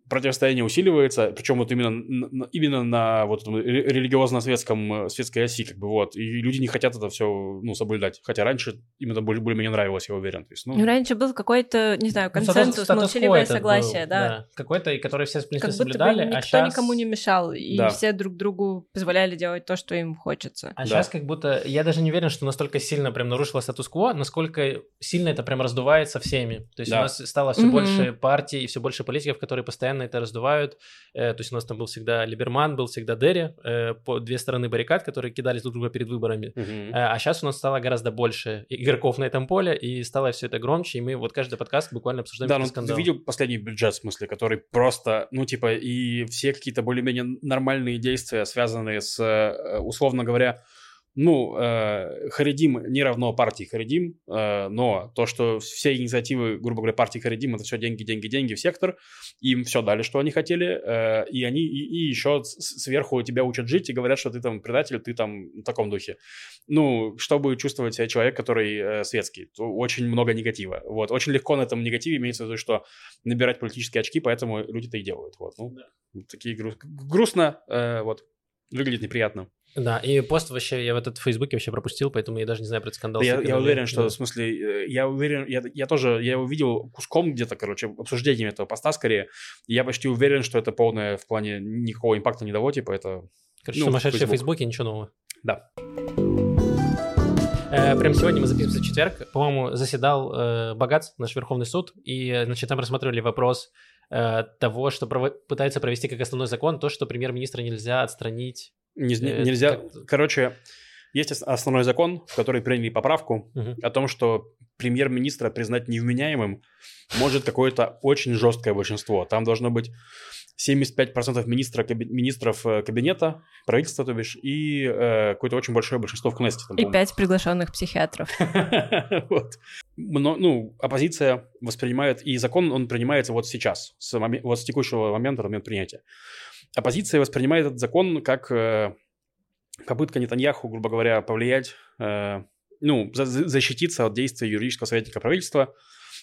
противостояние усиливается, причем вот именно, именно на вот религиозно-светском, э, светской оси, как бы вот, и люди не хотят это все, ну, соблюдать, хотя раньше им это более- более-менее нравилось, я уверен, то есть, ну, Ну, раньше был какой-то, не знаю, Ну, консенсус, статус-кво молчаливое согласие, был, да. Какой-то, и который все, в принципе, Как будто бы соблюдали, никто а сейчас... никому не мешал, и Да. все друг другу позволяли делать то, что им хочется. А Да. сейчас как будто, я даже не уверен, что настолько сильно прям нарушило статус-кво, насколько сильно это прям раздувается всеми. То есть Да. у нас стало все Мгм. больше партий и все больше политиков, которые постоянно это раздувают. Э, то есть у нас там был всегда Либерман, был всегда Дерри, э, по две стороны баррикад, которые кидались друг друга перед выборами. Э, а сейчас у нас стало гораздо больше игроков на этом поле, и стало все это громче, и мы вот каждый подкаст буквально обсуждаем Да, ну ты скандалы. видел последний бюджет, в смысле, который просто, ну, типа, и все какие-то более-менее нормальные действия, связанные с, условно говоря, ну, э, Харидим не равно партии Харидим, э, но то, что все инициативы, грубо говоря, партии Харидим, это все деньги, деньги, деньги в сектор, им все дали, что они хотели, э, и они, и, и еще сверху тебя учат жить и говорят, что ты там предатель, ты там в таком духе. Ну, чтобы чувствовать себя человек, который э, светский, то очень много негатива. Вот, очень легко на этом негативе имеется в виду, что набирать политические очки, поэтому люди-то и делают. Вот, ну, такие гру- грустно, э, вот, выглядит неприятно. Да, и пост вообще, я в этот в Фейсбуке вообще пропустил, поэтому я даже не знаю про этот скандал. Да я, я уверен, что, Да. в смысле, э, я уверен, я, я тоже, я его видел куском где-то, короче, обсуждением этого поста скорее, я почти уверен, что это полное в плане никакого импакта не дало, типа, это... Короче, Ну, сумасшедшие в Facebook. Фейсбуке, ничего нового. Да. Э, Прям сегодня мы записываемся в четверг. По-моему, заседал э, Богатс, наш Верховный суд, и, значит, там рассматривали вопрос э, того, что прово- пытается провести как основной закон, то, что премьер-министра нельзя отстранить. Не- Э, нельзя... как-то- Короче, есть ос- основной закон, в который приняли поправку о том, что премьер-министра признать невменяемым может какое-то очень жесткое большинство. Там должно быть 75% министра, каби- министров э, кабинета, правительства, то бишь, и э, какое-то очень большое большинство в Кнессете. там, И по-моему. пять приглашенных психиатров. Вот. Мно- Ну, оппозиция воспринимает, и закон, он принимается вот сейчас, вот с текущего момента, момент принятия. Оппозиция воспринимает этот закон как э, попытка Нетаньяху, грубо говоря, повлиять, э, ну, за- за- защититься от действия юридического советника правительства,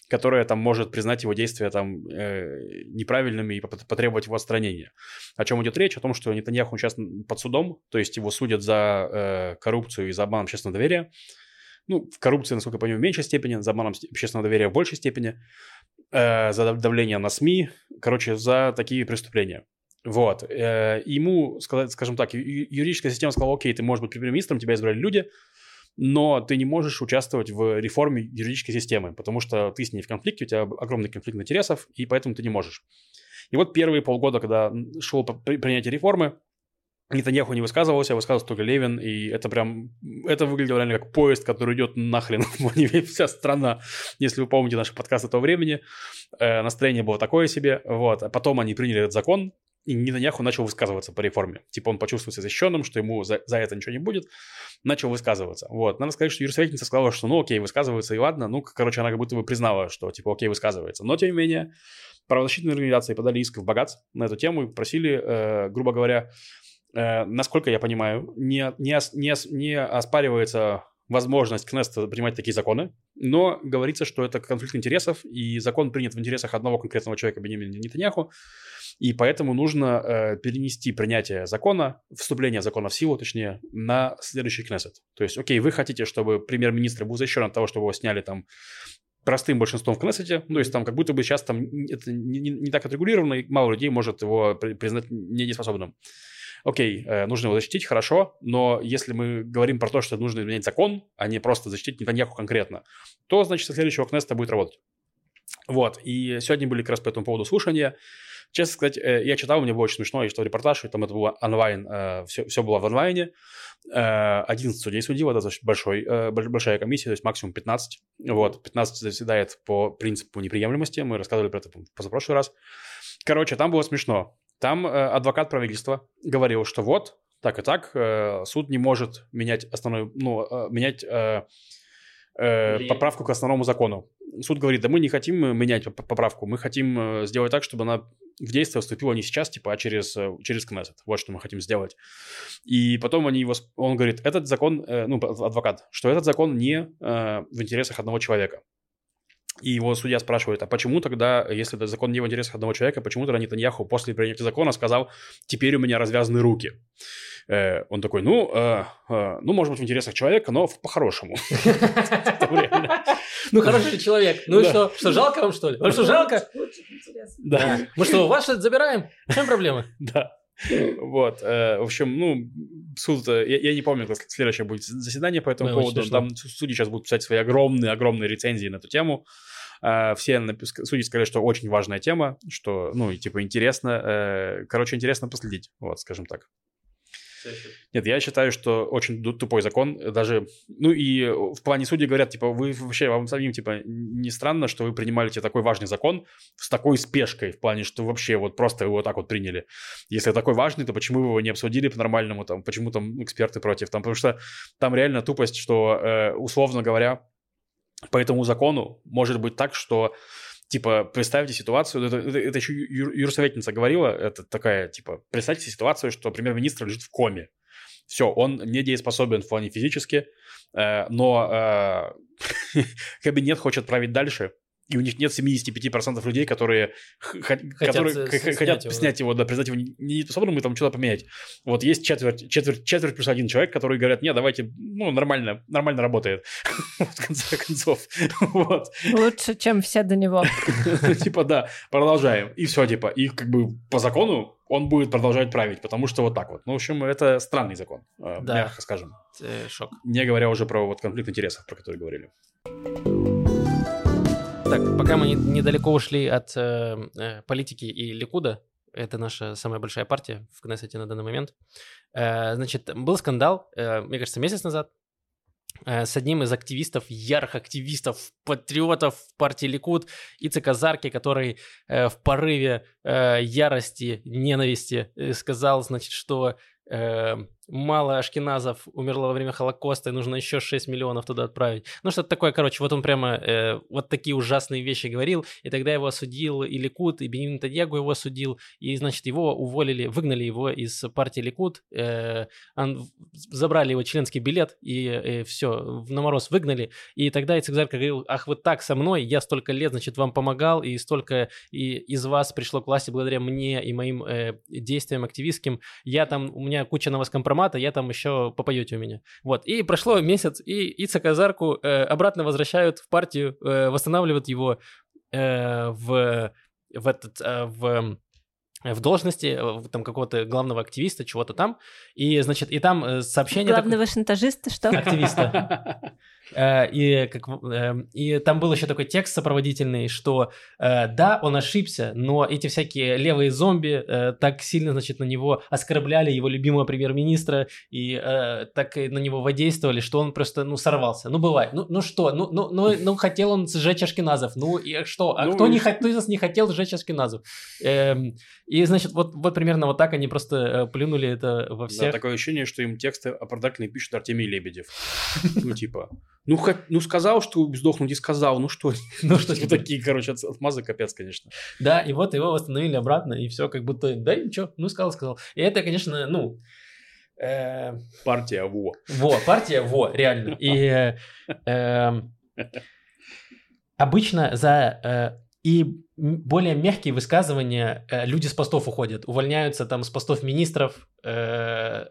которая там может признать его действия там э, неправильными и потребовать его отстранения. О чем идет речь? О том, что Нетаньяху сейчас под судом, то есть его судят за э, коррупцию и за обман общественного доверия. Ну, в коррупции, насколько я понимаю, в меньшей степени, за обманом общественного доверия в большей степени, э, за давление на СМИ, короче, за такие преступления. Вот. Э, ему, скажем так, юридическая система сказала, окей, ты можешь быть премьер-министром, тебя избрали люди, но ты не можешь участвовать в реформе юридической системы, потому что ты с ней в конфликте, у тебя огромный конфликт интересов, и поэтому ты не можешь. И вот первые полгода, когда шло принятие реформы, Нетаньяху не высказывался, высказывался только Левин, и это прям, это выглядело реально как поезд, который идет нахрен, вся страна, если вы помните наши подкасты того времени, э, настроение было такое себе, вот, а потом они приняли этот закон, и Нетаньяху начал высказываться по реформе. Типа он почувствовал себя защищенным, что ему за, за это ничего не будет, начал высказываться. Вот. Надо сказать, что юрисоветница сказала, что ну окей, высказывается и ладно. Ну, короче, она как будто бы признала, что типа окей, высказывается. Но, тем не менее, правозащитные организации подали иск в богатств на эту тему и просили, э, грубо говоря, э, насколько я понимаю, не, не, не, не оспаривается возможность Кнеста принимать такие законы, но говорится, что это конфликт интересов, и закон принят в интересах одного конкретного человека, Бенемина Нетаньяху, и поэтому нужно э, перенести принятие закона, вступление закона в силу, точнее, на следующий Кнессет. То есть, окей, вы хотите, чтобы премьер-министр был защищен от того, чтобы его сняли там простым большинством в Кнессете, ну, то есть там как будто бы сейчас там это не, не, не так отрегулировано, и мало людей может его признать недееспособным. Окей, э, нужно его защитить, хорошо, но если мы говорим про то, что нужно изменять закон, а не просто защитить Нетаньяху конкретно, то, значит, со следующего Кнессета будет работать. Вот, и сегодня были как раз по этому поводу слушания. Честно сказать, э, я читал, мне было очень смешно, я читал репортаж, и там это было онлайн, все, э, все было в онлайне. 11 судей судил, это значит большой, э, большая комиссия, то есть максимум 15. Вот, 15 заседает по принципу неприемлемости, мы рассказывали про это позапрошлый раз. Короче, там было смешно. Там адвокат правительства говорил, что вот, так и так, суд не может менять основной, ну, менять поправку к основному закону. Суд говорит, да мы не хотим менять поправку, мы хотим сделать так, чтобы она в действие вступило не сейчас, типа, а через, э, через Кнессет. Вот что мы хотим сделать. И потом они его, он говорит, этот закон, э, ну, адвокат, что этот закон не э, в интересах одного человека. И его судья спрашивает, а почему тогда, если этот закон не в интересах одного человека, почему тогда Нетаньяху после принятия закона сказал, теперь у меня развязаны руки? Э, он такой, ну, э, э, ну, может быть, в интересах человека, но по-хорошему. Ну, хороший человек. Ну и что? Что, жалко вам, что ли? Вам что, жалко? Да. Мы что, ваше забираем? В чем проблема? Да. Вот, в общем, ну, суд, я, я не помню, как следующее будет заседание по этому поводу, там судьи сейчас будут писать свои огромные-огромные рецензии на эту тему, все судьи сказали, что очень важная тема, что, ну, и типа интересно, короче, интересно последить, вот, скажем так. Нет, я считаю, что очень тупой закон. Даже, ну и в плане судей говорят, типа, вы вообще, вам самим, типа, не странно, что вы принимали такой важный закон с такой спешкой, в плане, что вообще вот просто его так вот приняли. Если такой важный, то почему вы его не обсудили по-нормальному, там, почему там эксперты против, там, потому что там реально тупость, что, э, условно говоря, по этому закону может быть так, что типа, представьте ситуацию, это, это, это еще юрсоветница говорила, это такая, типа, представьте ситуацию, что премьер-министр лежит в коме. Все, он недееспособен в плане физически, э, но э, кабинет хочет править дальше, и у них нет 75% людей, которые, хотят, которые снять, хотят его, снять его, да, признать его недееспособным и там что-то поменять. Вот есть четверть, четверть, четверть плюс один человек, которые говорят, нет, давайте, ну, нормально, нормально работает. В конце концов. Вот. Лучше, чем все до него. Типа, да, продолжаем. И все, типа, и как бы по закону он будет продолжать править, потому что вот так вот. Ну, в общем, это странный закон, э, мягко скажем. Э, шок. Не говоря уже про вот конфликт интересов, про который говорили. Так, пока мы недалеко ушли от э, э, политики и Ликуда, это наша самая большая партия в Кнессете на данный момент. Э, значит, был скандал, э, мне кажется, месяц назад, э, с одним из активистов, ярых активистов, патриотов партии Ликуд, Ицека Зарки, который э, в порыве э, ярости, ненависти э, сказал, значит, что э, мало ашкеназов умерло во время Холокоста, и нужно еще 6 миллионов туда отправить. Ну, что-то такое, короче, вот он прямо э, вот такие ужасные вещи говорил, и тогда его осудил и Ликут, и Бенин Тадьягу его осудил, и, значит, его уволили, выгнали его из партии Ликут, э, он, забрали его членский билет, и э, все, на мороз выгнали, и тогда Ицекзарка говорил, ах, вы так со мной, я столько лет, значит, вам помогал, и столько и из вас пришло к власти благодаря мне и моим э, действиям активистским, я там, у меня куча на вас компромата, я там еще попоете у меня. Вот, и прошло месяц, и Ица Казарку э, обратно возвращают в партию, э, восстанавливают его э, в, в этот, э, в в должности э, там какого-то главного активиста, чего-то там, и, значит, и там э, сообщение... Главного так... шантажиста, что? Активиста. Э, и, как, и там был еще такой текст сопроводительный, что да, он ошибся, но эти всякие левые зомби так сильно, значит, на него оскорбляли его любимого премьер-министра и так на него воздействовали, что он просто, ну, сорвался. Ну, бывает. Ну, ну что? Ну, ну, ну, ну хотел он сжечь Ашкеназов. Ну, и что? А ну, кто, не, кто из нас не хотел сжечь Ашкеназов? Эм, и, значит, вот, вот примерно вот так они просто э, плюнули это во всех. Да, такое ощущение, что им тексты оправдательные пишет Артемий Лебедев. Ну, типа, ну, хоть, ну сказал, что сдохнуть, и сказал, ну что, ну что типа такие, короче, отмазы капец, конечно. Да, и вот его восстановили обратно, и все как будто, да, ничего, ну сказал, сказал. И это, конечно, ну... Э... Партия ВО. Во, партия ВО, реально. И э, эм, обычно за э, и более мягкие высказывания э, люди с постов уходят, увольняются там с постов министров, э,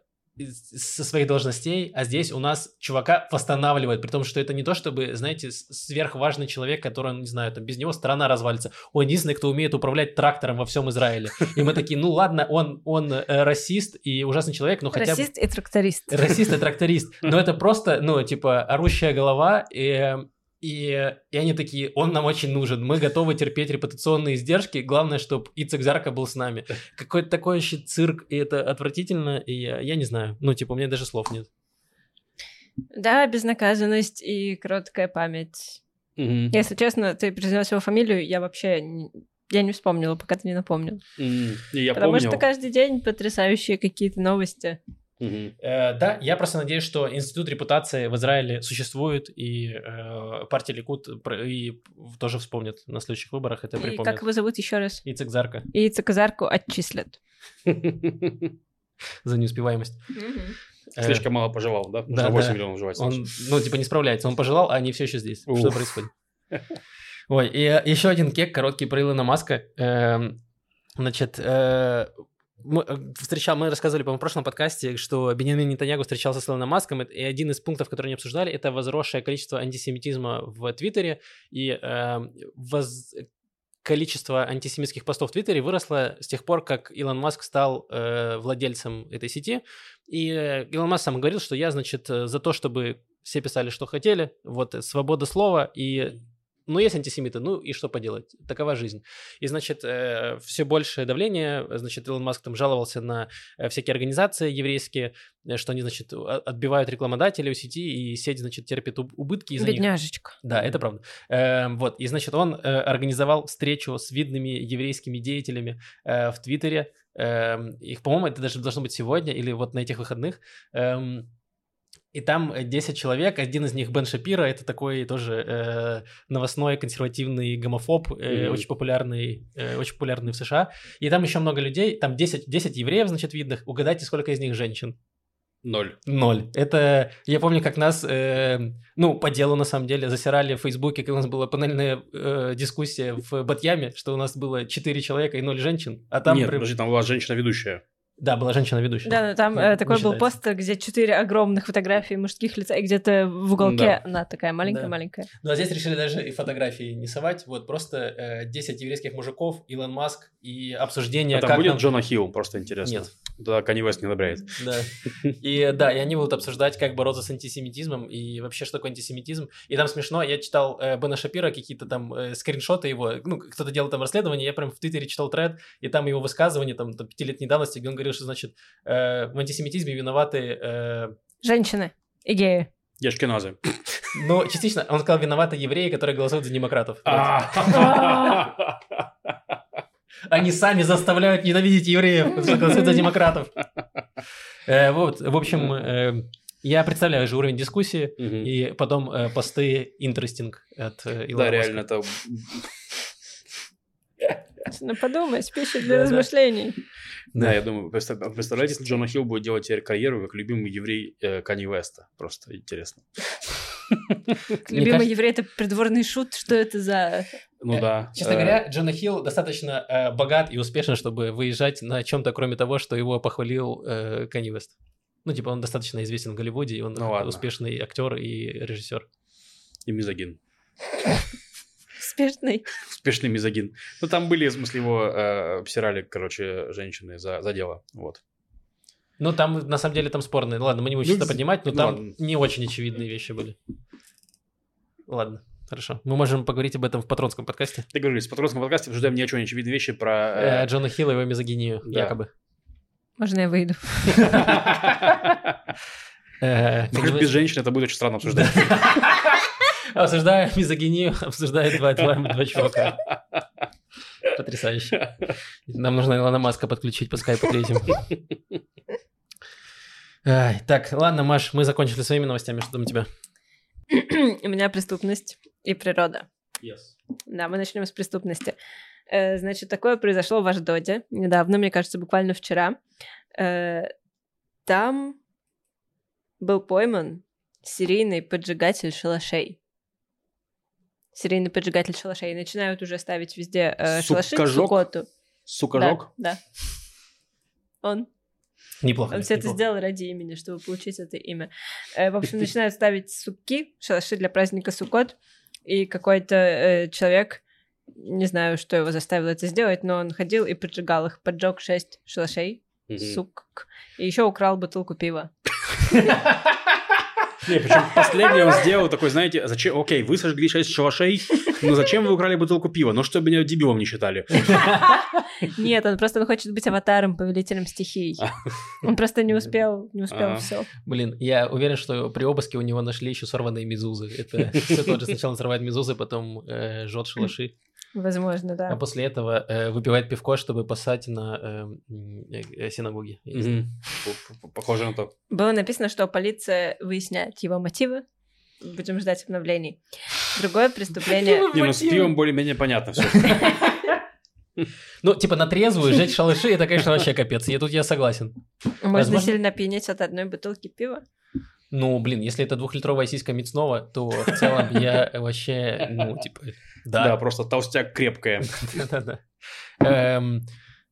со своих должностей, а здесь у нас чувака восстанавливают, при том, что это не то, чтобы, знаете, сверхважный человек, который, не знаю, там без него страна развалится. Он единственный, кто умеет управлять трактором во всем Израиле. И мы такие, ну ладно, он, он э, расист и ужасный человек, но хотя бы... Расист и тракторист. Расист и тракторист. Но это просто, ну, типа, орущая голова, и и, и они такие, он нам очень нужен, мы готовы терпеть репутационные издержки, главное, чтобы Ицек Зарка был с нами. Какой-то такой еще цирк, и это отвратительно, и я, я не знаю, ну, типа, у меня даже слов нет. Да, безнаказанность и кроткая память. Угу. Если честно, ты произнес его фамилию, я вообще не, я не вспомнила, пока ты не напомнил. Mm, я Потому помнил. что каждый день потрясающие какие-то новости. Угу. Э, да, я просто надеюсь, что институт репутации в Израиле существует, и э, партия Ликут и тоже вспомнит на следующих выборах, это и как его зовут еще раз? Ицек Зарка. И Ицек Зарку отчислят. За неуспеваемость. Э, Слишком мало пожелал, да? Да, 8 да. миллионов жевать. Он, ну, типа, не справляется. Он пожелал, а они все еще здесь. Что происходит? Ой, и еще один кек, короткий про Илона Маска. Эм, значит, э, мы, э, встречал, мы рассказывали, по-моему, в прошлом подкасте, что Бенjamin Нетаньягу встречался с Илоном Маском, и один из пунктов, которые они обсуждали, это возросшее количество антисемитизма в Твиттере, и э, воз... количество антисемитских постов в Твиттере выросло с тех пор, как Илон Маск стал э, владельцем этой сети, и э, Илон Маск сам говорил, что я, значит, э, за то, чтобы все писали, что хотели, вот, свобода слова, и ну, есть антисемиты, ну и что поделать, такова жизнь. И, значит, э, все большее давление, значит, Илон Маск там жаловался на э, всякие организации еврейские, э, что они, значит, отбивают рекламодателей у сети, и сеть, значит, терпит убытки из-за Бедняжечка. них. Да, это правда. Э, вот, и, значит, он э, организовал встречу с видными еврейскими деятелями э, в Твиттере. Э, их, по-моему, это даже должно быть сегодня или вот на этих выходных. Э, и там 10 э, человек, один из них Бен Шапира, это такой тоже э, новостной консервативный гомофоб, э, mm-hmm. очень популярный, э, очень популярный в США. И там еще много людей, там 10, 10 евреев, значит, видных. Угадайте, сколько из них женщин? Ноль. Ноль. Это, я помню, как нас, э, ну, по делу, на самом деле, засирали в Фейсбуке, когда у нас была панельная э, дискуссия в Батьяме, что у нас было 4 человека и 0 женщин, а там... Нет, при... подожди, там была женщина-ведущая. Да, была женщина-ведущая. Да, но там э, такой был постер, где четыре огромных фотографии мужских лица, и где-то в уголке да. она такая маленькая-маленькая. Да. Ну, а здесь решили даже и фотографии не совать, вот просто э, 10 еврейских мужиков, Илон Маск и обсуждение... А там как будет нам... Джона Хилл, просто интересно. Нет. Да, Канни Вест не одобряет. Да. И да, и они будут обсуждать, как бороться с антисемитизмом и вообще, что такое антисемитизм. И там смешно, я читал э, Бена Шапира, какие-то там э, скриншоты его, ну, кто-то делал там расследование, я прям в Твиттере читал тред, и там его высказывание, там, там пятилетней давности, где он говорил, что, значит, э, в антисемитизме виноваты... Э... Женщины и геи. Ешкиназы. Ну, частично. Он сказал, виноваты евреи, которые голосуют за демократов. Они сами заставляют ненавидеть евреев, что голосуют за демократов. Э, Вот, в общем, э, я представляю же уровень дискуссии, и потом э, посты interesting от Илона Да, реально, это... Ну, подумай, пища для размышлений. Да, я думаю, представ- представляете, если Джона Хилл будет делать теперь карьеру как любимый еврей э, Канье Веста. Просто интересно. Любимый еврей — это придворный шут. Что это за... Ну Э, да. Честно э, говоря, Джона Хилл достаточно э, богат и успешен, чтобы выезжать на чем-то, кроме того, что его похвалил э, Канни Вест. Ну, типа, он достаточно известен в Голливуде, и он Ну ладно. успешный актер и режиссер. И мизогин. Успешный. Успешный мизогин. Ну, там были, в смысле, его э, обсирали, короче, женщины за, за дело. Вот. Ну, там, на самом деле, там спорные. Ладно, мы не будем Ну, сейчас это поднимать, но ну там ладно. не очень очевидные вещи были. Ладно, хорошо. Мы можем поговорить об этом в патронском подкасте. Ты говоришь, в патронском подкасте обсуждаем не очевидные вещи про... Э, э, Джона Хилла и его мизогинию, Да. якобы. Можно я выйду? Э, без женщин это будет очень странно обсуждать. Обсуждая мизогинию, обсуждают два, два, два чувака. Потрясающе. Нам нужно Илона Маска подключить по скайпу третьим. Так, ладно, Маш, мы закончили своими новостями. Что там у тебя? У меня преступность и природа. Да, мы начнем с преступности. Э, Значит, такое произошло в Аждоде недавно, мне кажется, буквально вчера. Э, Там был пойман серийный поджигатель шалашей. Серийный поджигатель шалашей. Начинают уже ставить везде э, шалаши? Суккоту. Сукажок? Да, да. Он Неплохо. Он все это неплохо. сделал ради имени, чтобы получить это имя. Э, В общем, начинают ставить суки, шалаши для праздника Суккот, и какой-то э, человек, не знаю, что его заставило это сделать, но он ходил и поджигал их, поджег шесть шалашей, Мгм. сук, и еще украл бутылку пива. Не, причем последний он сделал такой, знаете, зачем, окей, вы сожгли 6 шалашей, но зачем вы украли бутылку пива? Ну, чтобы меня дебилом не считали. Нет, он просто хочет быть аватаром, повелителем стихий. Он просто не успел, не успел Ага. все. Блин, я уверен, что при обыске у него нашли еще сорванные мизузы. Это все тот же сначала срывает мизузы, потом э, жжет шалаши, Возможно, а да. после этого э, выпивает пивко, чтобы поссать на э, м, э, синагоге. П- Похоже на то. Было написано, что полиция выясняет его мотивы. Будем ждать обновлений. Другое преступление... Не, ну с пивом более-менее понятно все. Ну, типа на трезвую сжечь шалаши, это, конечно, вообще капец. Я тут я согласен. Можно сильно опьянеть от одной бутылки пива. Ну, блин, если это двухлитровая сиська Мицнова, то в целом я вообще, ну, типа, Да, да. просто толстяк крепкая. Да-да-да. Эм,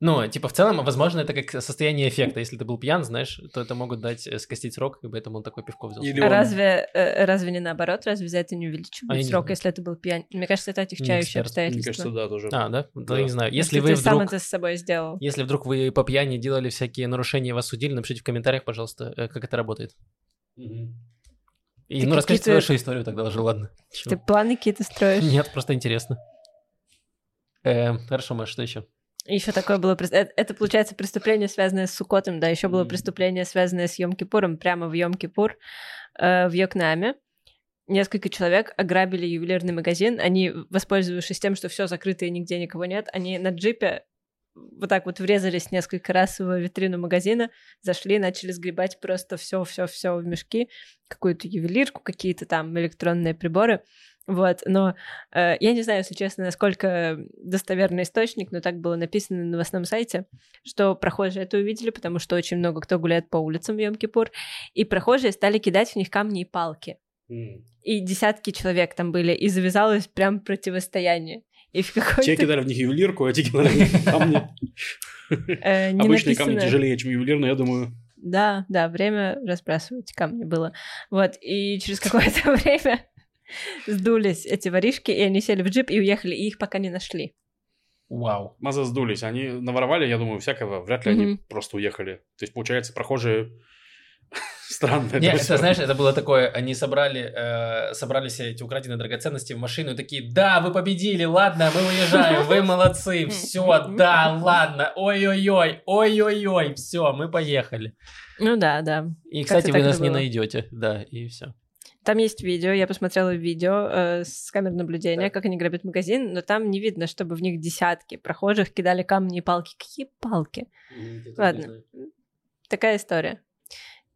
Ну, типа, в целом, возможно, это как состояние эффекта. Если ты был пьян, знаешь, то это могут дать э, скостить срок, и поэтому он такой пивко взял. Или А он- разве, э, разве не наоборот? Разве за это не А я увеличивают не срок, знаю. если это был пьян? Мне кажется, это отягчающее эксперт. Мне обстоятельство. кажется, да, тоже. А, да? Да, Да. не знаю. Если, Если вы ты сам вдруг... это с собой сделал. Если вдруг вы по пьяни делали всякие нарушения, вас судили, напишите в комментариях, пожалуйста, э, как это работает. И, Ты ну, расскажите какие-то- вашу историю тогда уже, ладно. Чего? Ты планы какие-то строишь? Нет, просто интересно. Э, хорошо, Маш, что еще? Еще такое было... э- Это, получается, преступление, связанное с Сукотом, да, еще было преступление, связанное с Йом-Кипуром, прямо в Йом-Кипур э, в Вьетнаме. Несколько человек ограбили ювелирный магазин. Они, воспользовавшись тем, что все закрыто и нигде никого нет, они на джипе вот так вот врезались несколько раз в витрину магазина, зашли, начали сгребать просто все, все, все в мешки, какую-то ювелирку, какие-то там электронные приборы. Вот, но э, я не знаю, если честно, насколько достоверный источник, но так было написано на новостном сайте, что прохожие это увидели, потому что очень много кто гуляет по улицам в Йом-Кипур, и прохожие стали кидать в них камни и палки. М. И десятки человек там были, и завязалось прям противостояние. И в Те какой-то... кидали в них ювелирку, а те кидали в них камни. э, Обычные камни тяжелее, чем ювелир, но я думаю... Да, да, время разбрасывать камни было. Вот, и через какое-то время сдулись эти воришки, и они сели в джип и уехали, и их пока не нашли. Вау. Маза сдулись. Они наворовали, я думаю, всякого. Вряд ли они просто уехали. То есть, получается, прохожие... Странно. Не, это знаешь, это было такое, они собрали, э, собрали все эти украденные драгоценности в машину и такие, да, вы победили, ладно, мы уезжаем, вы молодцы, все, да, ладно, ой-ой-ой, ой-ой-ой, все, мы поехали. Ну да, да. И, кстати, вы нас не найдете, да, и все. Там есть видео, я посмотрела видео э, с камер наблюдения, как они грабят магазин, но там не видно, чтобы в них десятки прохожих кидали камни и палки. Какие палки? Ладно. Такая история.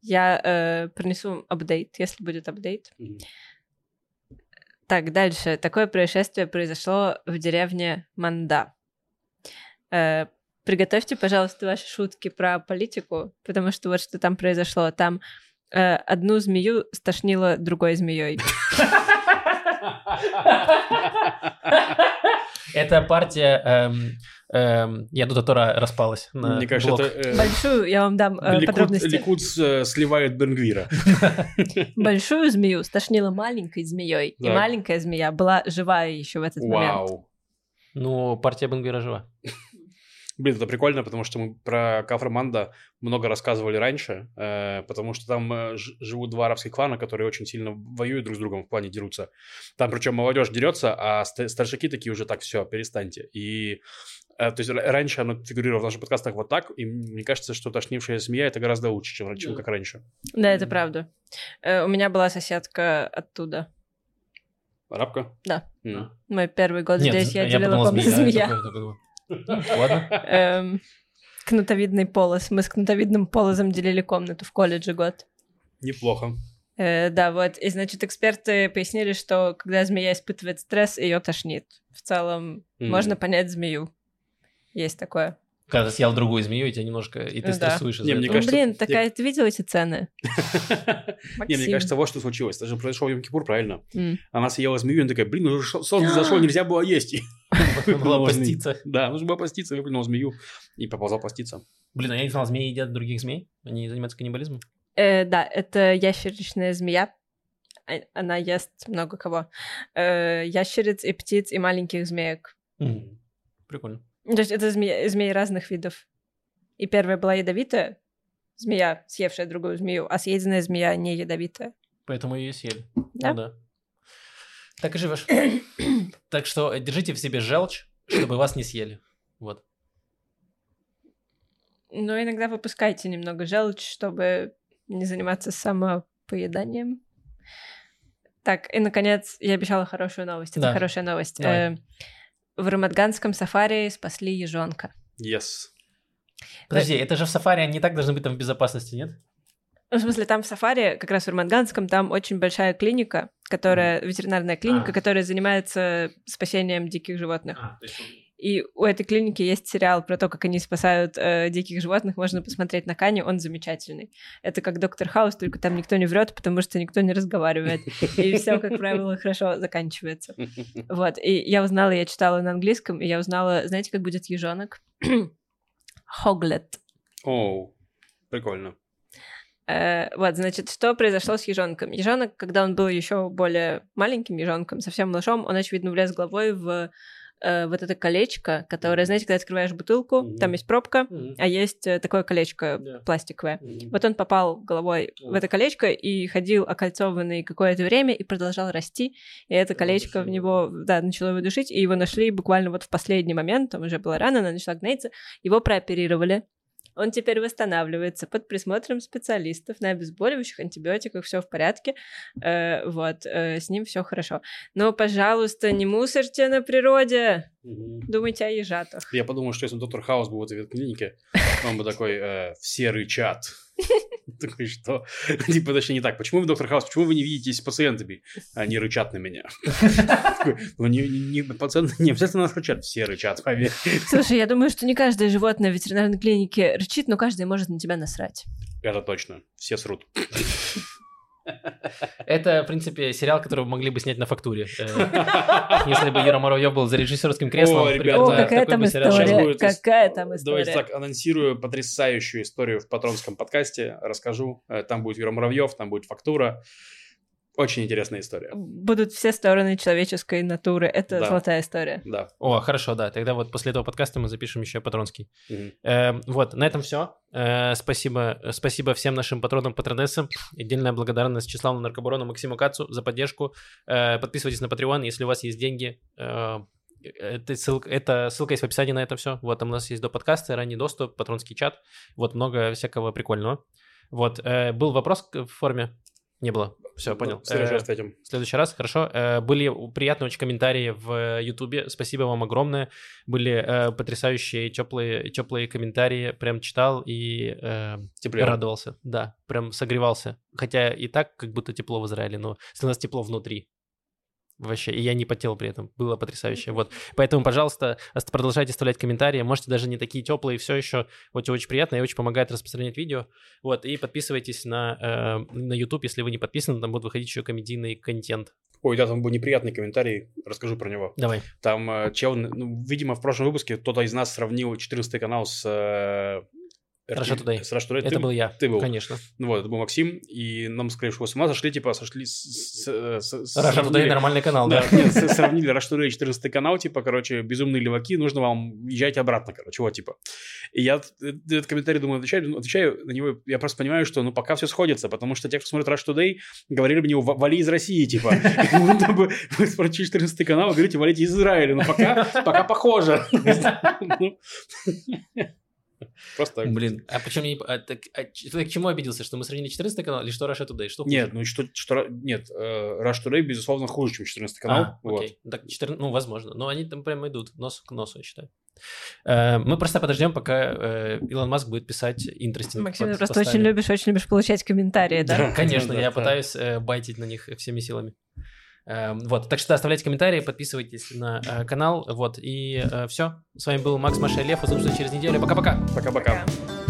Я э, принесу апдейт, если будет апдейт. Мгм. Так, дальше. Такое происшествие произошло в деревне Манда. Э, приготовьте, пожалуйста, ваши шутки про политику, потому что вот что там произошло. Там э, одну змею стошнило другой змеей. Это партия эм, эм, Ядуда Тора распалась на Мне кажется, блок. это... э, Большую, я вам дам э, Ликуд- подробности. Ликуд с- э, сливает Бенгвира. Большую змею стошнило маленькой змеей, и маленькая змея была живая еще в этот момент. Вау. Ну, партия Бенгвира жива. Блин, это прикольно, потому что мы про Кафраманда много рассказывали раньше, э, потому что там э, ж- живут два арабских клана, которые очень сильно воюют друг с другом в плане дерутся. Там причем молодежь дерется, а ст- старшаки такие уже так, все, перестаньте. И то есть раньше оно фигурировало в наших подкастах вот так, и мне кажется, что тошнившая змея это гораздо лучше, чем, чем как раньше. Да, это правда. Э, У меня была соседка оттуда. Арабка? Да. М. Мой первый год Нет, здесь я я делила комнату змея. Ладно. Эм, Кнутовидный полос. Мы с кнутовидным полозом делили комнату в колледже год. Неплохо. Э, да, вот. И, значит, эксперты пояснили, что когда змея испытывает стресс, ее тошнит. В целом, можно понять змею. Есть такое. Когда ты съел другую змею, и тебя немножко... И ты Ну да. стрессуешь из-за этого. Ну, кажется, блин, я- такая... Ты видел эти цены? Не, мне кажется, вот что случилось. Это же произошел Йом-Кипур, правильно? М. Она съела змею, и она такая, блин, уже ш- солнце зашло, нельзя было есть. Выплюнула поститься. Да, нужно было поститься, выплюнул змею и поползал поститься. Блин, а я не знал, змеи едят других змей? Они занимаются каннибализмом? Э, да, это ящеричная змея. А- Она ест много кого. Э, ящериц и птиц и маленьких змеек. Прикольно. Ну, То есть это змеи, змеи разных видов. И первая была ядовитая, змея, съевшая другую змею, а съеденная змея не ядовитая. Поэтому ее съели. Да. Ну да. Так и живешь. так что держите в себе желчь, чтобы вас не съели. Вот. Но иногда выпускайте немного желчь, чтобы не заниматься самопоеданием. Так, и, наконец, я обещала хорошую новость. Это Да. хорошая новость. Давай. Э, в Рамадганском сафари спасли ежонка. Yes. Подожди, это же в сафари, они так должны быть там в безопасности, нет? Ну, в смысле, там в сафари, как раз в Рамадганском, там очень большая клиника, которая, ветеринарная клиника, А. которая занимается спасением диких животных. А, И у этой клиники есть сериал про то, как они спасают э, диких животных. Можно посмотреть на Кане, он замечательный. Это как Доктор Хаус, только там никто не врет, потому что никто не разговаривает. И все, как правило, хорошо заканчивается. Вот. И я узнала, я читала на английском, и я узнала, знаете, как будет ежонок? Хоглет. Оу, прикольно. Э, вот, значит, что произошло с ежонком? Ежонок, когда он был еще более маленьким ежонком, совсем малышом, он, очевидно, влез головой в э, вот это колечко, которое, знаете, когда открываешь бутылку, Мгм. там есть пробка, а есть э, такое колечко Да. пластиковое. Вот он попал головой в это колечко и ходил окольцованный какое-то время и продолжал расти. И это колечко в душило. него, да, начало его душить, и его нашли буквально вот в последний момент, там уже было рано, она начала гноиться, его прооперировали. Он теперь восстанавливается под присмотром специалистов на обезболивающих, антибиотиках, все в порядке. Э, вот, э, с ним все хорошо. Но, пожалуйста, не мусорьте на природе. Думайте о ежатах. Я подумал, что если доктор Хаус был в этой ветклинике, он бы такой, э, все рычат. Такой, что? Типа, точнее, не так. Почему вы, доктор Хаус, почему вы не видитесь с пациентами? Они рычат на меня. Ну, не- пациенты не обязательно нас рычат. Все рычат, поверь. Слушай, я думаю, что не каждое животное в ветеринарной клинике рычит, но каждый может на тебя насрать. Это точно. Все срут. Это, в принципе, сериал, который могли бы снять на фактуре. Э, Если бы Юра Муравьев был за режиссерским креслом, О, ребята, О, какая такой там бы сериал Сейчас история, какая там Давайте история. так, анонсирую потрясающую историю в патронском подкасте. Расскажу. Э, Там будет Юра Муравьев, там будет фактура. Очень интересная история. Будут все стороны человеческой натуры. Это Да. золотая история. Да. О, хорошо, да. Тогда вот после этого подкаста мы запишем еще патронский. Мгм. Э, вот, на этом все. спасибо, э, спасибо всем нашим патронам, патронессам. Отдельная благодарность Числаву Наркобарону, Максиму Кацу за поддержку. Э, подписывайтесь на Patreon, если у вас есть деньги. Э, это ссылка, это ссылка есть в описании на это все. Вот там у нас есть до подкаста, ранний доступ, патронский чат. Вот много всякого прикольного. Вот, э, был вопрос в форме. Не было. Все, понял. В следующий Э, раз ответим. В следующий раз, хорошо. Э, Были приятные очень комментарии в Ютубе. Спасибо вам огромное. Были э, потрясающие теплые, теплые комментарии. Прям читал и Теплее. радовался. Да, прям согревался. Хотя и так как будто тепло в Израиле, но у нас тепло внутри. Вообще, и я не потел при этом. Было потрясающе. Вот. Поэтому, пожалуйста, продолжайте оставлять комментарии. Можете даже не такие теплые, все еще очень, очень приятно и очень помогает распространять видео. Вот, и подписывайтесь на, э, на YouTube, если вы не подписаны, там будет выходить еще комедийный контент. Ой, да, там был неприятный комментарий, расскажу про него. Давай. Там э, чел, ну, видимо, в прошлом выпуске кто-то из нас сравнил 14 канал с... э, RT Today. С Russia Today. Это Ты- был я. Ты был. Конечно. Ну вот, это был Максим, и нам сказали, что с ума сошли, типа, сошли с... э, Today сравнили- нормальный канал, да. Да, нет, сравнили Rush Today 14 канал, типа, короче, безумные леваки, нужно вам езжать обратно, короче, вот, типа. И я э, этот комментарий, думаю, отвечаю, ну, отвечаю на него, я просто понимаю, что, ну, пока все сходится, потому что те, кто смотрит Rush Today, говорили мне, «Ва- вали из России, типа. Ну, Вы смотрите 14 канал, говорите, валите из Израиля, ну, пока, пока похоже. Просто так. Блин, а почему не... А, так, а ты к чему обиделся? Что мы сравнили 14 канал или что Russia Today? Что хуже? Нет, ну что, что, нет, э, Rush Today, безусловно, хуже, чем 14 канал. А, вот. окей. Так, 14, ну, возможно. Но они там прямо идут нос к носу, я считаю. Э, Мы просто подождем, пока э, Илон Маск будет писать интересting. Максим, ты просто очень любишь, очень любишь получать комментарии, да? Да. Конечно, Да, я да. пытаюсь байтить на них всеми силами. Эм, Вот, так что да, оставляйте комментарии, подписывайтесь на э, канал, вот, и все. С вами был Макс, Маша и Лев, услышимся через неделю, пока-пока! Пока-пока. Пока.